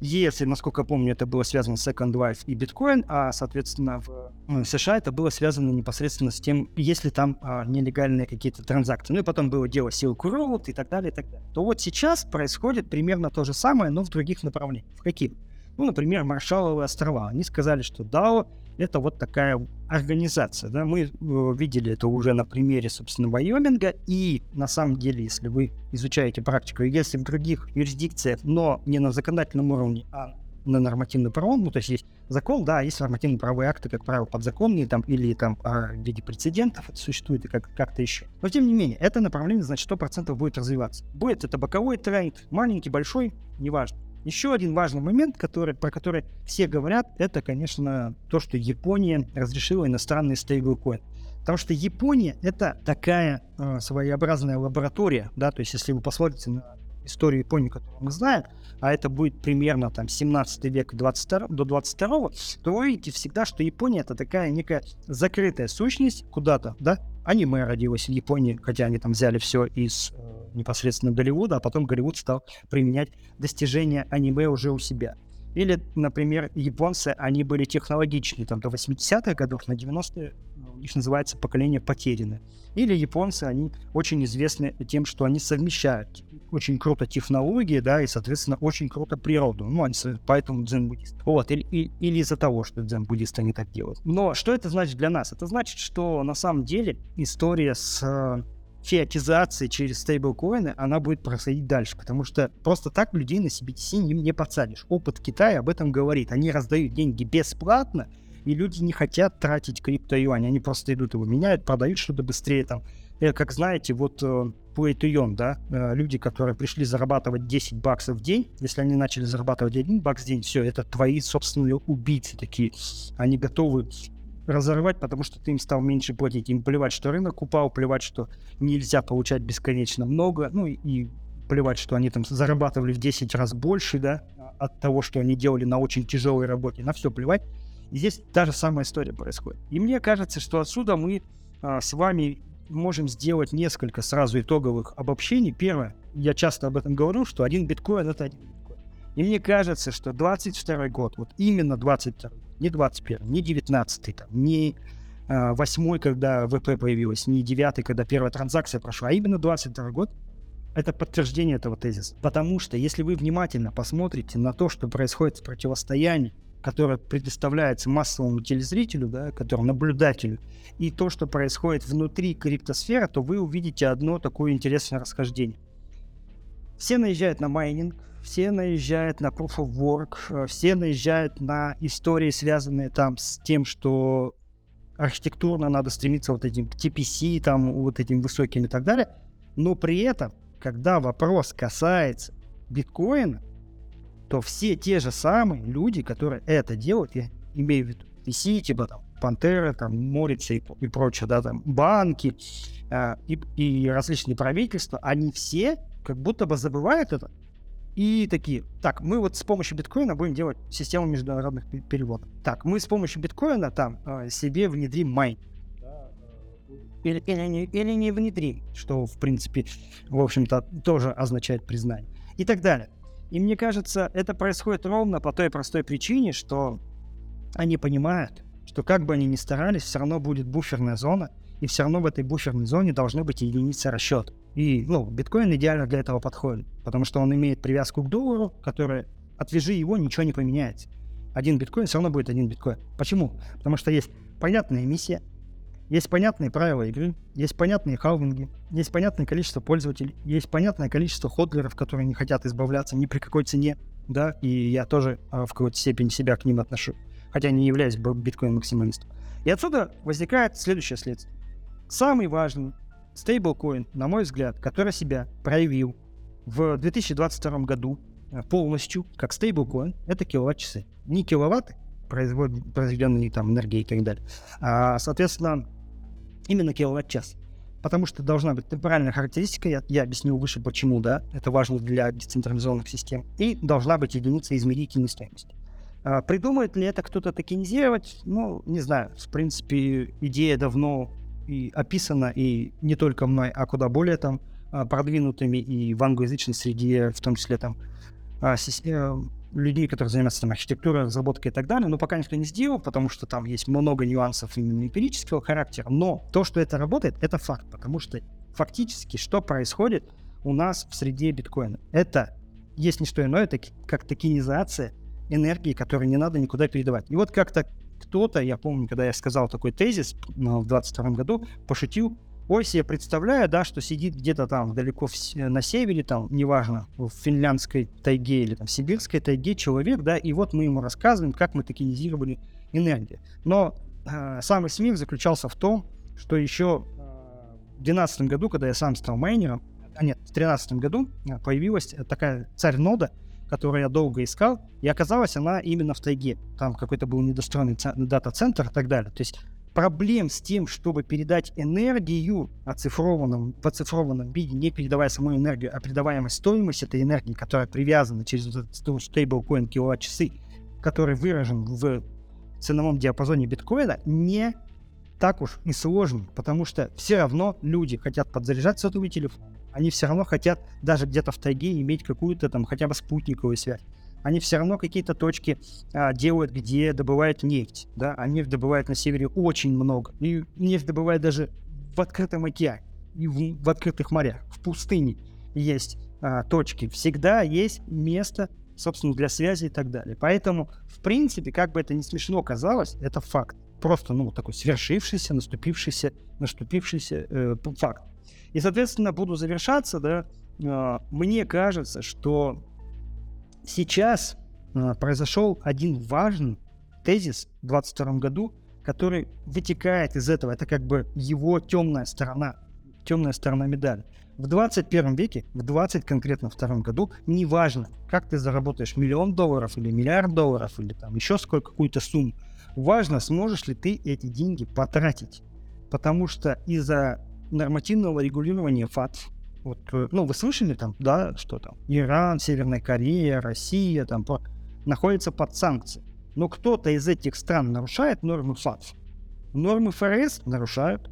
ЕС, насколько помню, это было связано с Second Life и биткоин, а, соответственно, в США это было связано непосредственно с тем, если там а, нелегальные какие-то транзакции. Ну и потом было дело Silk Road и так далее, и так далее. То вот сейчас происходит примерно то же самое, но в других направлениях. В каких? Ну, например, Маршалловы острова. Они сказали, что DAO это вот такая организация. Да? Мы э, видели это уже на примере, собственно, Вайоминга. И на самом деле, если вы изучаете практику, если в других юрисдикциях, но не на законодательном уровне, а на нормативный правом, ну, то есть есть закон, да, есть нормативные правовые акты, как правило, подзаконные там, или там а, в виде прецедентов это существует, и как- как-то еще. Но, тем не менее, это направление, значит, 100% будет развиваться. Будет это боковой тренд, маленький, большой, неважно. Еще один важный момент, который, про который все говорят, это, конечно, то, что Япония разрешила иностранные стейблкоины. Потому что Япония это такая э, своеобразная лаборатория, да, то есть если вы посмотрите на историю Японии, которую мы знаем, а это будет примерно там 17 век 22, до 22, то вы видите всегда, что Япония это такая некая закрытая сущность куда-то, да, аниме родилось в Японии, хотя они там взяли все из э, непосредственно Голливуда, а потом Голливуд стал применять достижения аниме уже у себя. Или, например, японцы, они были технологичны там до 80-х годов, на 90-е ну, у них называется поколение потеряны. Или японцы, они очень известны тем, что они совмещают очень круто технологии, да, и, соответственно, очень круто природу. Ну, они, поэтому дзен-буддист. Вот, или, или, или из-за того, что дзен-буддисты не так делают. Но что это значит для нас? Это значит, что на самом деле история с фиатизации через стейблкоины, она будет происходить дальше, потому что просто так людей на CBDC не, не подсадишь. Опыт Китая об этом говорит. Они раздают деньги бесплатно, и люди не хотят тратить крипто-юань, они просто идут его меняют, продают что-то быстрее там. Э, как знаете, вот э, play да, э, люди, которые пришли зарабатывать 10 баксов в день, если они начали зарабатывать 1 бакс в день, все, это твои собственные убийцы такие. Они готовы разорвать, потому что ты им стал меньше платить. Им плевать, что рынок упал, плевать, что нельзя получать бесконечно много, ну и плевать, что они там зарабатывали в 10 раз больше, да, от того, что они делали на очень тяжелой работе. На все плевать. И здесь та же самая история происходит. И мне кажется, что отсюда мы а, с вами можем сделать несколько сразу итоговых обобщений. Первое, я часто об этом говорю, что один биткоин это один биткоин. И мне кажется, что 22 год, вот именно 22 не 21 не 19 там, не э, 8 когда ВП появилась, не 9 когда первая транзакция прошла, а именно 22 год, это подтверждение этого тезиса. Потому что если вы внимательно посмотрите на то, что происходит в противостоянии, которое предоставляется массовому телезрителю, да, которому наблюдателю, и то, что происходит внутри криптосферы, то вы увидите одно такое интересное расхождение. Все наезжают на майнинг, все наезжают на Proof of Work, э, все наезжают на истории, связанные там с тем, что архитектурно надо стремиться вот этим к TPC, там, вот этим высоким и так далее. Но при этом, когда вопрос касается биткоина, то все те же самые люди, которые это делают, я имею в виду TPC, типа там Пантера, там, Морица и, и прочее, да, там, банки э, и, и различные правительства, они все как будто бы забывают это и такие, так, мы вот с помощью биткоина будем делать систему международных переводов. Так, мы с помощью биткоина там э, себе внедрим майн. Или, или, не, или не внедрим, что, в принципе, в общем-то, тоже означает признание. И так далее. И мне кажется, это происходит ровно по той простой причине, что они понимают, что как бы они ни старались, все равно будет буферная зона, и все равно в этой буферной зоне должны быть единицы расчета. И, ну, биткоин идеально для этого подходит, потому что он имеет привязку к доллару, которая, отвяжи его, ничего не поменяется. Один биткоин все равно будет один биткоин. Почему? Потому что есть понятная эмиссия, есть понятные правила игры, есть понятные халвинги, есть понятное количество пользователей, есть понятное количество ходлеров, которые не хотят избавляться ни при какой цене, да, и я тоже э, в какой-то степени себя к ним отношу, хотя не являюсь биткоин-максималистом. И отсюда возникает следующее следствие. Самый важный стейблкоин, на мой взгляд, который себя проявил в 2022 году э, полностью как стейблкоин, это киловатт-часы. Не киловатты, произведенные там энергией и так далее, а, соответственно, именно киловатт-час. Потому что должна быть темпоральная характеристика, я, я объяснил выше почему, да, это важно для децентрализованных систем, и должна быть единица измерительной стоимости. А, придумает ли это кто-то токенизировать? Ну, не знаю. В принципе, идея давно и описана, и не только мной, а куда более там а, продвинутыми и в англоязычной среде, в том числе там а, э, людей, которые занимаются там архитектурой, разработкой и так далее, но пока никто не сделал, потому что там есть много нюансов именно эмпирического характера, но то, что это работает, это факт, потому что фактически что происходит у нас в среде биткоина? Это есть не что иное, это как токенизация энергии, которую не надо никуда передавать. И вот как-то кто-то, я помню, когда я сказал такой тезис ну, в 22 году, пошутил, ой, себе представляю, да, что сидит где-то там далеко в, на севере, там, неважно, в финляндской тайге или там сибирской тайге человек, да, и вот мы ему рассказываем, как мы токенизировали энергию. Но э, самый смех заключался в том, что еще в 2012 году, когда я сам стал майнером, а нет, в 2013 году появилась такая царь-нода, которую я долго искал, и оказалась она именно в тайге. Там какой-то был недостроенный дата-центр и так далее. То есть проблем с тем, чтобы передать энергию оцифрованном, в оцифрованном виде, не передавая саму энергию, а передаваемая стоимость этой энергии, которая привязана через вот этот стейблкоин киловатт-часы, который выражен в ценовом диапазоне биткоина, не так уж и сложно, потому что все равно люди хотят подзаряжать сотовый телефон, они все равно хотят даже где-то в тайге иметь какую-то там хотя бы спутниковую связь. Они все равно какие-то точки а, делают, где добывают нефть. Да? А нефть добывают на севере очень много. И нефть добывают даже в открытом океане, и в, в открытых морях, в пустыне есть а, точки. Всегда есть место, собственно, для связи и так далее. Поэтому, в принципе, как бы это ни смешно казалось, это факт. Просто, ну, такой свершившийся, наступившийся, наступившийся э, факт. И, соответственно, буду завершаться, да, а, мне кажется, что сейчас а, произошел один важный тезис в 2022 году, который вытекает из этого. Это как бы его темная сторона, темная сторона медали. В 21 веке, в 20 конкретно втором году, неважно, как ты заработаешь миллион долларов или миллиард долларов или там еще сколько какую-то сумму, важно, сможешь ли ты эти деньги потратить. Потому что из-за нормативного регулирования ФАТ. Вот, э, ну, вы слышали там, да, что там? Иран, Северная Корея, Россия там по... находятся под санкции. Но кто-то из этих стран нарушает нормы ФАТ. Нормы ФРС нарушают.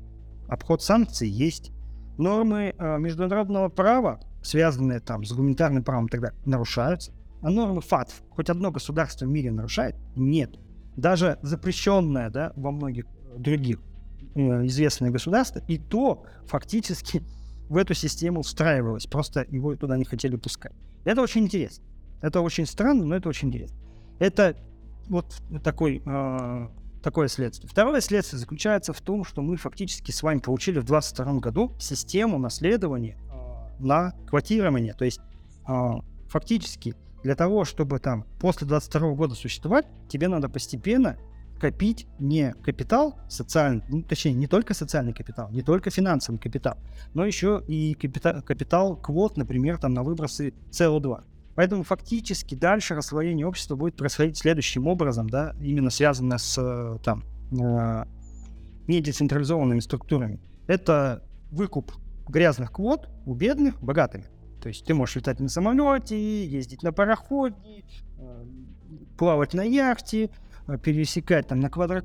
Обход санкций есть. Нормы э, международного права, связанные там с гуманитарным правом, тогда нарушаются. А нормы ФАТ хоть одно государство в мире нарушает? Нет. Даже запрещенное да, во многих других Э, известное государство, и то фактически в эту систему встраивалось, просто его туда не хотели пускать. Это очень интересно. Это очень странно, но это очень интересно. Это вот такой, э, такое следствие. Второе следствие заключается в том, что мы фактически с вами получили в 2022 году систему наследования э, на квотирование. То есть э, фактически для того, чтобы там после 22 года существовать, тебе надо постепенно копить не капитал социальный, ну, точнее, не только социальный капитал, не только финансовый капитал, но еще и капитал, капитал квот, например, там, на выбросы СО2. Поэтому фактически дальше раслоение общества будет происходить следующим образом, да, именно связано с э, там э, недецентрализованными структурами. Это выкуп грязных квот у бедных богатыми. То есть ты можешь летать на самолете, ездить на пароходе, э, плавать на яхте, пересекать там на, квадро...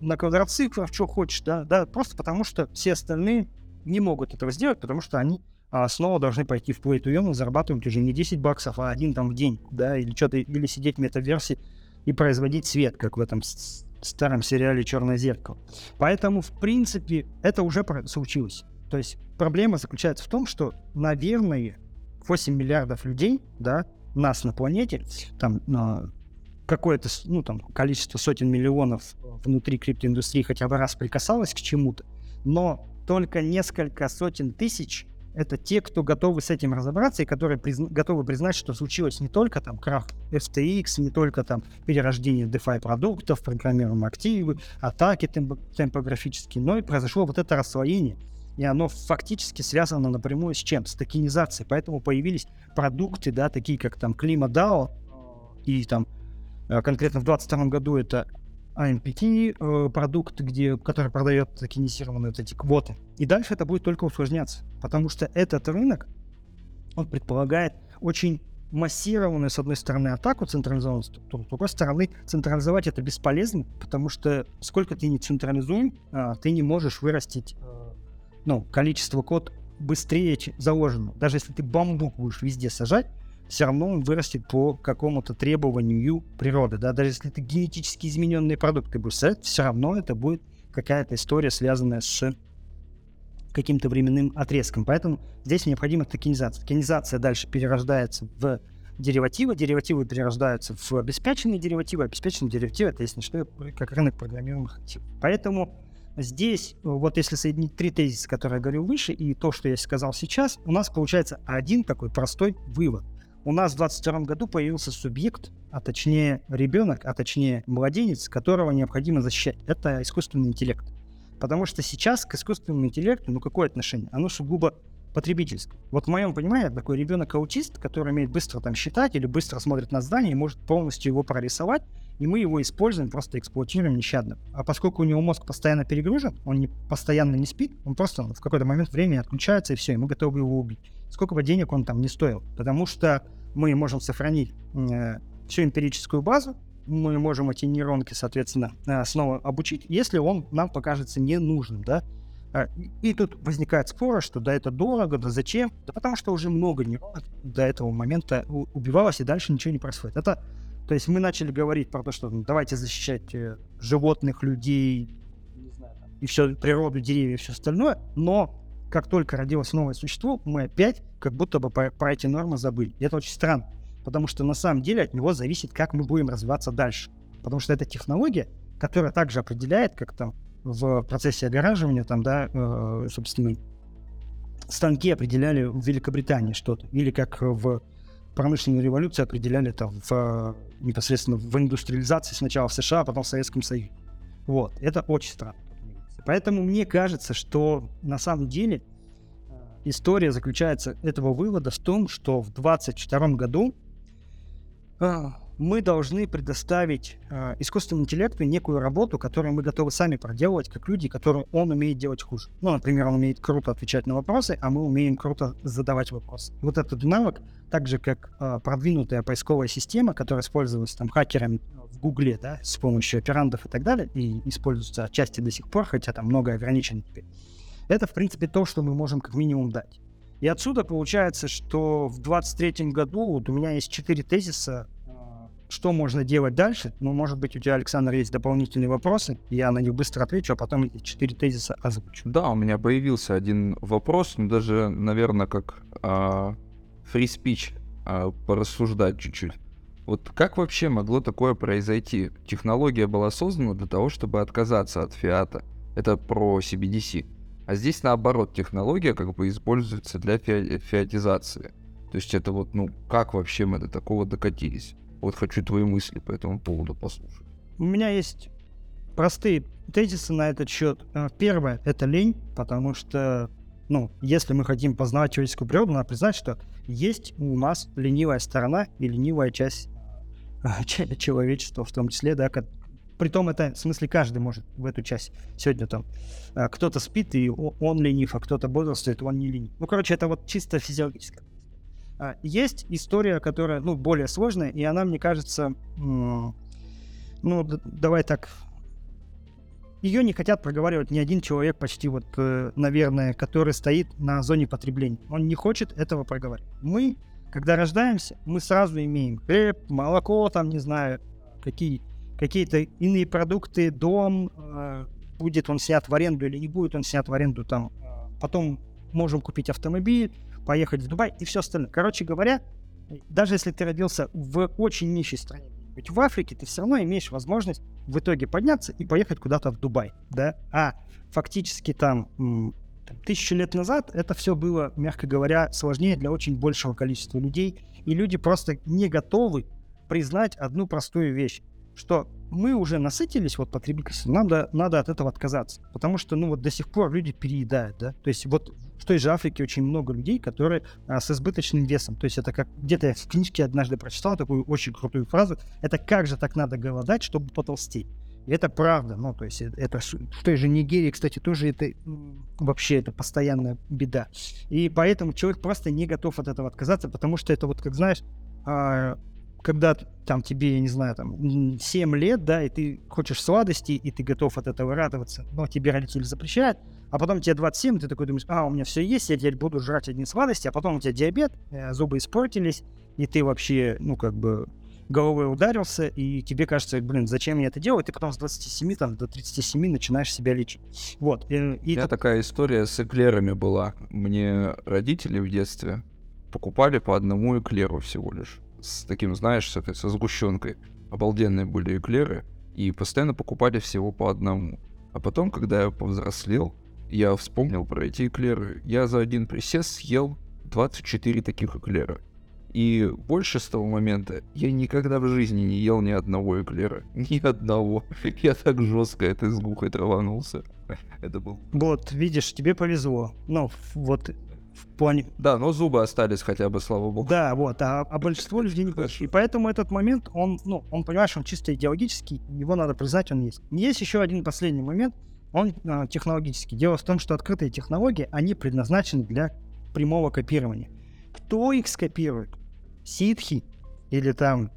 на квадроциклах, что хочешь, да, да, просто потому что все остальные не могут этого сделать, потому что они а снова должны пойти в play to earn и зарабатывать уже не 10 баксов, а один там в день, да, или что-то, или сидеть в метаверсии и производить свет, как в этом старом сериале «Черное зеркало». Поэтому, в принципе, это уже случилось. То есть проблема заключается в том, что, наверное, 8 миллиардов людей, да, нас на планете, там, на какое-то, ну, там, количество сотен миллионов внутри криптоиндустрии хотя бы раз прикасалось к чему-то, но только несколько сотен тысяч это те, кто готовы с этим разобраться и которые призна- готовы признать, что случилось не только там крах FTX, не только там перерождение DeFi продуктов, программируемые активы, атаки темп- темпографические, но и произошло вот это расслоение. И оно фактически связано напрямую с чем? С токенизацией. Поэтому появились продукты, да, такие как там Клима DAO и там э, конкретно в 2022 году это AMPT э, продукт, где, который продает токенизированные вот эти квоты. И дальше это будет только усложняться, потому что этот рынок, он предполагает очень массированную, с одной стороны, атаку централизованную структуру, с другой стороны, централизовать это бесполезно, потому что сколько ты не централизуем, а, ты не можешь вырастить э, ну, количество код быстрее заложенного. Даже если ты бамбук будешь везде сажать, все равно он вырастет по какому-то требованию природы. Да? Даже если это генетически измененные продукты будешь сажать, все равно это будет какая-то история, связанная с каким-то временным отрезком. Поэтому здесь необходима токенизация. Токенизация дальше перерождается в деривативы, деривативы перерождаются в обеспеченные деривативы, обеспеченные деривативы это, если что, как рынок программируемых активов. Поэтому здесь, вот если соединить три тезиса, которые я говорил выше, и то, что я сказал сейчас, у нас получается один такой простой вывод у нас в 22 году появился субъект, а точнее ребенок, а точнее младенец, которого необходимо защищать. Это искусственный интеллект. Потому что сейчас к искусственному интеллекту, ну какое отношение? Оно сугубо потребительское. Вот в моем понимании, такой ребенок-аутист, который умеет быстро там считать или быстро смотрит на здание и может полностью его прорисовать, и мы его используем, просто эксплуатируем нещадно. А поскольку у него мозг постоянно перегружен, он не, постоянно не спит, он просто в какой-то момент времени отключается и все, и мы готовы его убить. Сколько бы денег он там не стоил. Потому что мы можем сохранить э, всю эмпирическую базу, мы можем эти нейронки, соответственно, э, снова обучить, если он нам покажется ненужным, да. А, и тут возникает спор, что да это дорого, да зачем? Да потому что уже много нейронок до этого момента убивалось, и дальше ничего не происходит. Это, то есть мы начали говорить про то, что ну, давайте защищать э, животных, людей, и все, природу, деревья все остальное, но как только родилось новое существо, мы опять как будто бы про, про эти нормы забыли. И это очень странно, потому что на самом деле от него зависит, как мы будем развиваться дальше. Потому что это технология, которая также определяет, как там в процессе огораживания, там, да, э, собственно, станки определяли в Великобритании что-то, или как в промышленной революции определяли это в, непосредственно в индустриализации сначала в США, а потом в Советском Союзе. Вот, это очень странно. Поэтому мне кажется, что на самом деле э, история заключается этого вывода в том, что в 2022 году э, мы должны предоставить э, искусственному интеллекту некую работу, которую мы готовы сами проделывать, как люди, которую он умеет делать хуже. Ну, например, он умеет круто отвечать на вопросы, а мы умеем круто задавать вопросы. Вот этот навык, так же как э, продвинутая поисковая система, которая использовалась там хакерами в Гугле, да, с помощью операндов и так далее, и используется отчасти до сих пор, хотя там много ограничений теперь. Это, в принципе, то, что мы можем как минимум дать. И отсюда получается, что в 23 году вот у меня есть четыре тезиса, что можно делать дальше. Ну, может быть, у тебя, Александр, есть дополнительные вопросы, я на них быстро отвечу, а потом эти четыре тезиса озвучу. Да, у меня появился один вопрос, ну, даже, наверное, как а, free speech а, порассуждать чуть-чуть. Вот как вообще могло такое произойти? Технология была создана для того, чтобы отказаться от фиата. Это про CBDC. А здесь наоборот, технология как бы используется для фи- фиатизации. То есть это вот, ну, как вообще мы до такого докатились? Вот хочу твои мысли по этому поводу послушать. У меня есть простые тезисы на этот счет. Э, первое — это лень, потому что, ну, если мы хотим познавать человеческую природу, надо признать, что есть у нас ленивая сторона и ленивая часть э, человечества в том числе, да, Притом это, в смысле, каждый может в эту часть сегодня там. Э, кто-то спит, и он ленив, а кто-то бодрствует, он не ленив. Ну, короче, это вот чисто физиологическое. А, есть история, которая, ну, более сложная, и она, мне кажется, ну, давай так, ее не хотят проговаривать ни один человек почти вот, э, наверное, который стоит на зоне потребления. Он не хочет этого проговаривать. Мы, когда рождаемся, мы сразу имеем хлеб, молоко, там, не знаю, какие, какие-то иные продукты, дом, э, будет он снят в аренду или не будет он снят в аренду, там, потом можем купить автомобиль, поехать в Дубай и все остальное. Короче говоря, даже если ты родился в очень нищей стране, ведь в Африке ты все равно имеешь возможность в итоге подняться и поехать куда-то в Дубай, да? А фактически там, тысячу лет назад это все было, мягко говоря, сложнее для очень большего количества людей, и люди просто не готовы признать одну простую вещь, что мы уже насытились вот потребительством, надо, надо от этого отказаться. Потому что, ну вот до сих пор люди переедают, да. То есть вот в той же Африке очень много людей, которые а, с избыточным весом. То есть это как где-то я в книжке однажды прочитал такую очень крутую фразу. Это как же так надо голодать, чтобы потолстеть? И это правда, ну, то есть э, это в той же Нигерии, кстати, тоже это вообще это постоянная беда. И поэтому человек просто не готов от этого отказаться, потому что это вот, как знаешь, а, когда там тебе, я не знаю, там 7 лет, да, и ты хочешь сладости, и ты готов от этого радоваться, но тебе родители запрещают, а потом тебе 27, ты такой думаешь, а, у меня все есть, я теперь буду жрать одни сладости, а потом у тебя диабет, э, зубы испортились, и ты вообще, ну, как бы головой ударился, и тебе кажется, блин, зачем я это делаю, и ты потом с 27 там, до 37 начинаешь себя лечить. Вот. И, и у меня это... такая история с эклерами была. Мне родители в детстве покупали по одному эклеру всего лишь с таким, знаешь, с этой, со сгущенкой. Обалденные были эклеры. И постоянно покупали всего по одному. А потом, когда я повзрослел, я вспомнил про эти эклеры. Я за один присест съел 24 таких эклера. И больше с того момента я никогда в жизни не ел ни одного эклера. Ни одного. Я так жестко этой сгухой траванулся. Это был... Вот, видишь, тебе повезло. Ну, вот в плане... Да, но зубы остались хотя бы, слава богу. Да, вот, а, а большинство людей не хочет. И поэтому этот момент, он, ну, он, понимаешь, он чисто идеологический, его надо признать, он есть. Есть еще один последний момент, он а, технологический. Дело в том, что открытые технологии, они предназначены для прямого копирования. Кто их скопирует? Ситхи или там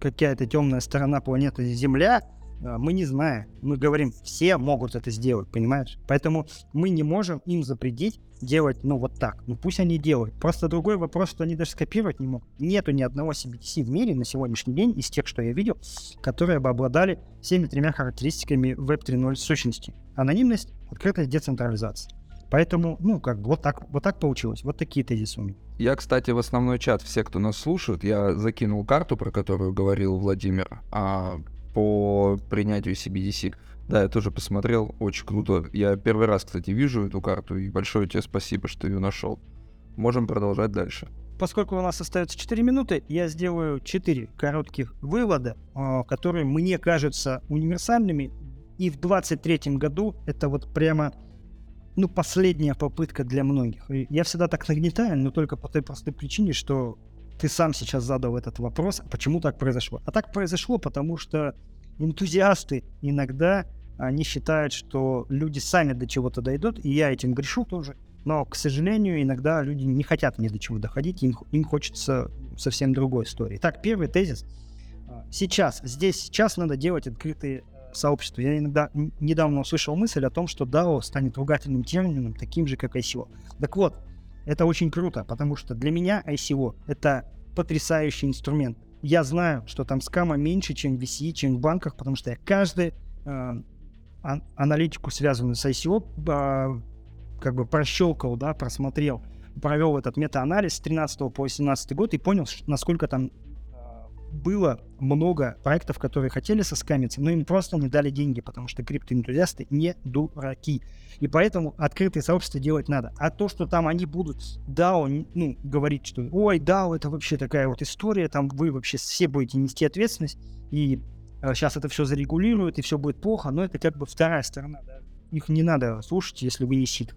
какая-то темная сторона планеты Земля, мы не знаем. Мы говорим, все могут это сделать, понимаешь? Поэтому мы не можем им запретить делать, ну, вот так. Ну, пусть они делают. Просто другой вопрос, что они даже скопировать не могут. Нету ни одного CBDC в мире на сегодняшний день из тех, что я видел, которые бы обладали всеми тремя характеристиками Web 3.0 сущности. Анонимность, открытая децентрализация. Поэтому, ну, как бы вот так, вот так получилось. Вот такие тезисы у меня. Я, кстати, в основной чат, все, кто нас слушает, я закинул карту, про которую говорил Владимир, а, по принятию CBDC. Да, я тоже посмотрел, очень круто. Я первый раз, кстати, вижу эту карту, и большое тебе спасибо, что ее нашел. Можем продолжать дальше. Поскольку у нас остается 4 минуты, я сделаю 4 коротких вывода, а, которые мне кажутся универсальными. И в 23 году это вот прямо ну, последняя попытка для многих. Я всегда так нагнетаю, но только по той простой причине, что ты сам сейчас задал этот вопрос, а почему так произошло. А так произошло, потому что энтузиасты иногда они считают, что люди сами до чего-то дойдут, и я этим грешу тоже. Но, к сожалению, иногда люди не хотят ни до чего доходить, им, им хочется совсем другой истории. Так, первый тезис. А, сейчас, здесь, сейчас надо делать открытые э, сообщества. Я иногда недавно услышал мысль о том, что DAO станет ругательным термином, таким же, как ICO. Так вот, это очень круто, потому что для меня ICO — это потрясающий инструмент. Я знаю, что там скама меньше, чем в VC, чем в банках, потому что я каждый э, аналитику, связанную с ICO, э, как бы прощелкал, да, просмотрел, провел этот мета-анализ с 13 по 18 год и понял, насколько там было много проектов, которые хотели соскамиться, но им просто не дали деньги, потому что криптоэнтузиасты не дураки. И поэтому открытые сообщества делать надо. А то, что там они будут DAO, ну, говорить, что ой, DAO это вообще такая вот история, там вы вообще все будете нести ответственность, и сейчас это все зарегулируют и все будет плохо, но это как бы вторая сторона. Да? Их не надо слушать, если вы не сит.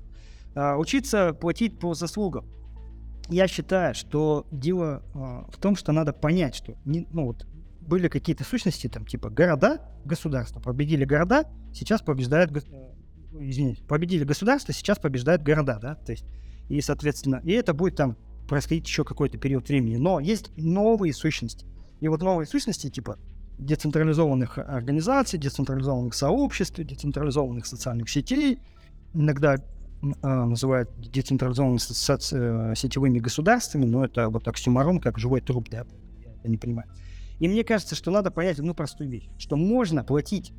А, учиться платить по заслугам. Я считаю, что дело а, в том, что надо понять, что не, ну вот были какие-то сущности, там типа города, государства, победили города, сейчас побеждают, э, извините, победили государства, сейчас побеждают города, да, то есть и соответственно, и это будет там происходить еще какой-то период времени. Но есть новые сущности. И вот новые сущности типа децентрализованных организаций, децентрализованных сообществ, децентрализованных социальных сетей, иногда называют децентрализованными э, сетевыми государствами, но это вот оксюмарон, как живой труп, да, я не понимаю. И мне кажется, что надо понять одну простую вещь, что можно платить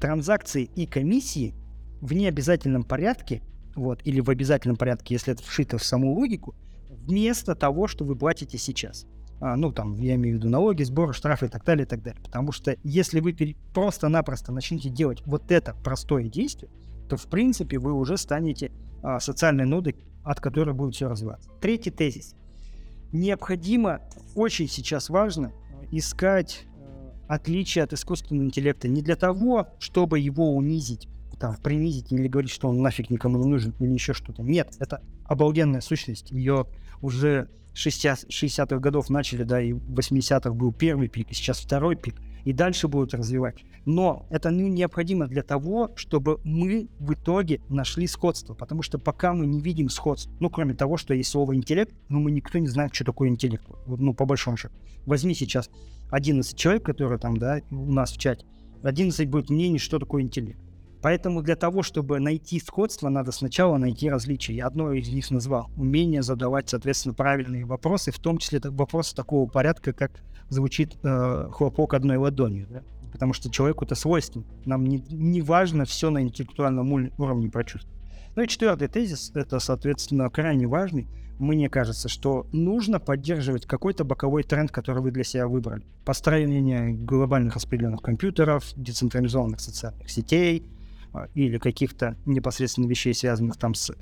транзакции и комиссии в необязательном порядке, вот, или в обязательном порядке, если это вшито в саму логику, вместо того, что вы платите сейчас. А, ну, там, я имею в виду налоги, сборы, штрафы и так далее, и так далее. Потому что если вы просто-напросто начнете делать вот это простое действие, то, в принципе, вы уже станете а, социальной нодой, от которой будет все развиваться. Третий тезис. Необходимо, очень сейчас важно, искать э, отличие от искусственного интеллекта не для того, чтобы его унизить, там, принизить или говорить, что он нафиг никому не нужен или еще что-то. Нет, это обалденная сущность. Ее уже 60, 60-х годов начали, да, и в 80-х был первый пик, и сейчас второй пик, и дальше будут развивать. Но это ну, необходимо для того, чтобы мы в итоге нашли сходство, потому что пока мы не видим сходств, ну, кроме того, что есть слово интеллект, ну, мы никто не знает, что такое интеллект, ну, по большому счету. Возьми сейчас 11 человек, которые там, да, у нас в чате, 11 будет мнений, что такое интеллект. Поэтому для того, чтобы найти сходство, надо сначала найти различия. Я одно из них назвал. Умение задавать, соответственно, правильные вопросы, в том числе вопросы такого порядка, как звучит э, хлопок одной ладонью. Да? Потому что человеку это свойственно. Нам не, не важно все на интеллектуальном уровне прочувствовать. Ну и четвертый тезис, это, соответственно, крайне важный. Мне кажется, что нужно поддерживать какой-то боковой тренд, который вы для себя выбрали. Построение глобальных распределенных компьютеров, децентрализованных социальных сетей, или каких-то непосредственно вещей, связанных там с э,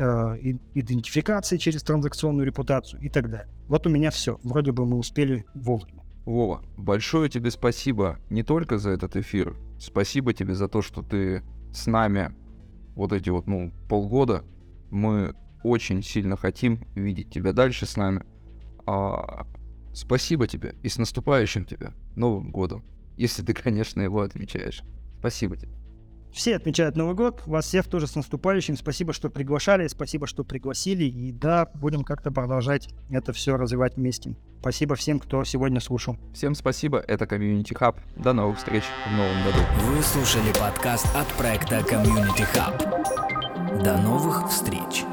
идентификацией через транзакционную репутацию и так далее. Вот у меня все. Вроде бы мы успели вовремя. Вова, большое тебе спасибо не только за этот эфир, спасибо тебе за то, что ты с нами вот эти вот, ну, полгода. Мы очень сильно хотим видеть тебя дальше с нами. А, спасибо тебе и с наступающим тебя Новым годом, если ты, конечно, его отмечаешь. Спасибо тебе. Все отмечают Новый год. Вас всех тоже с наступающим. Спасибо, что приглашали, спасибо, что пригласили. И да, будем как-то продолжать это все развивать вместе. Спасибо всем, кто сегодня слушал. Всем спасибо. Это Community Hub. До новых встреч в новом году. Вы слушали подкаст от проекта Community Hub. До новых встреч.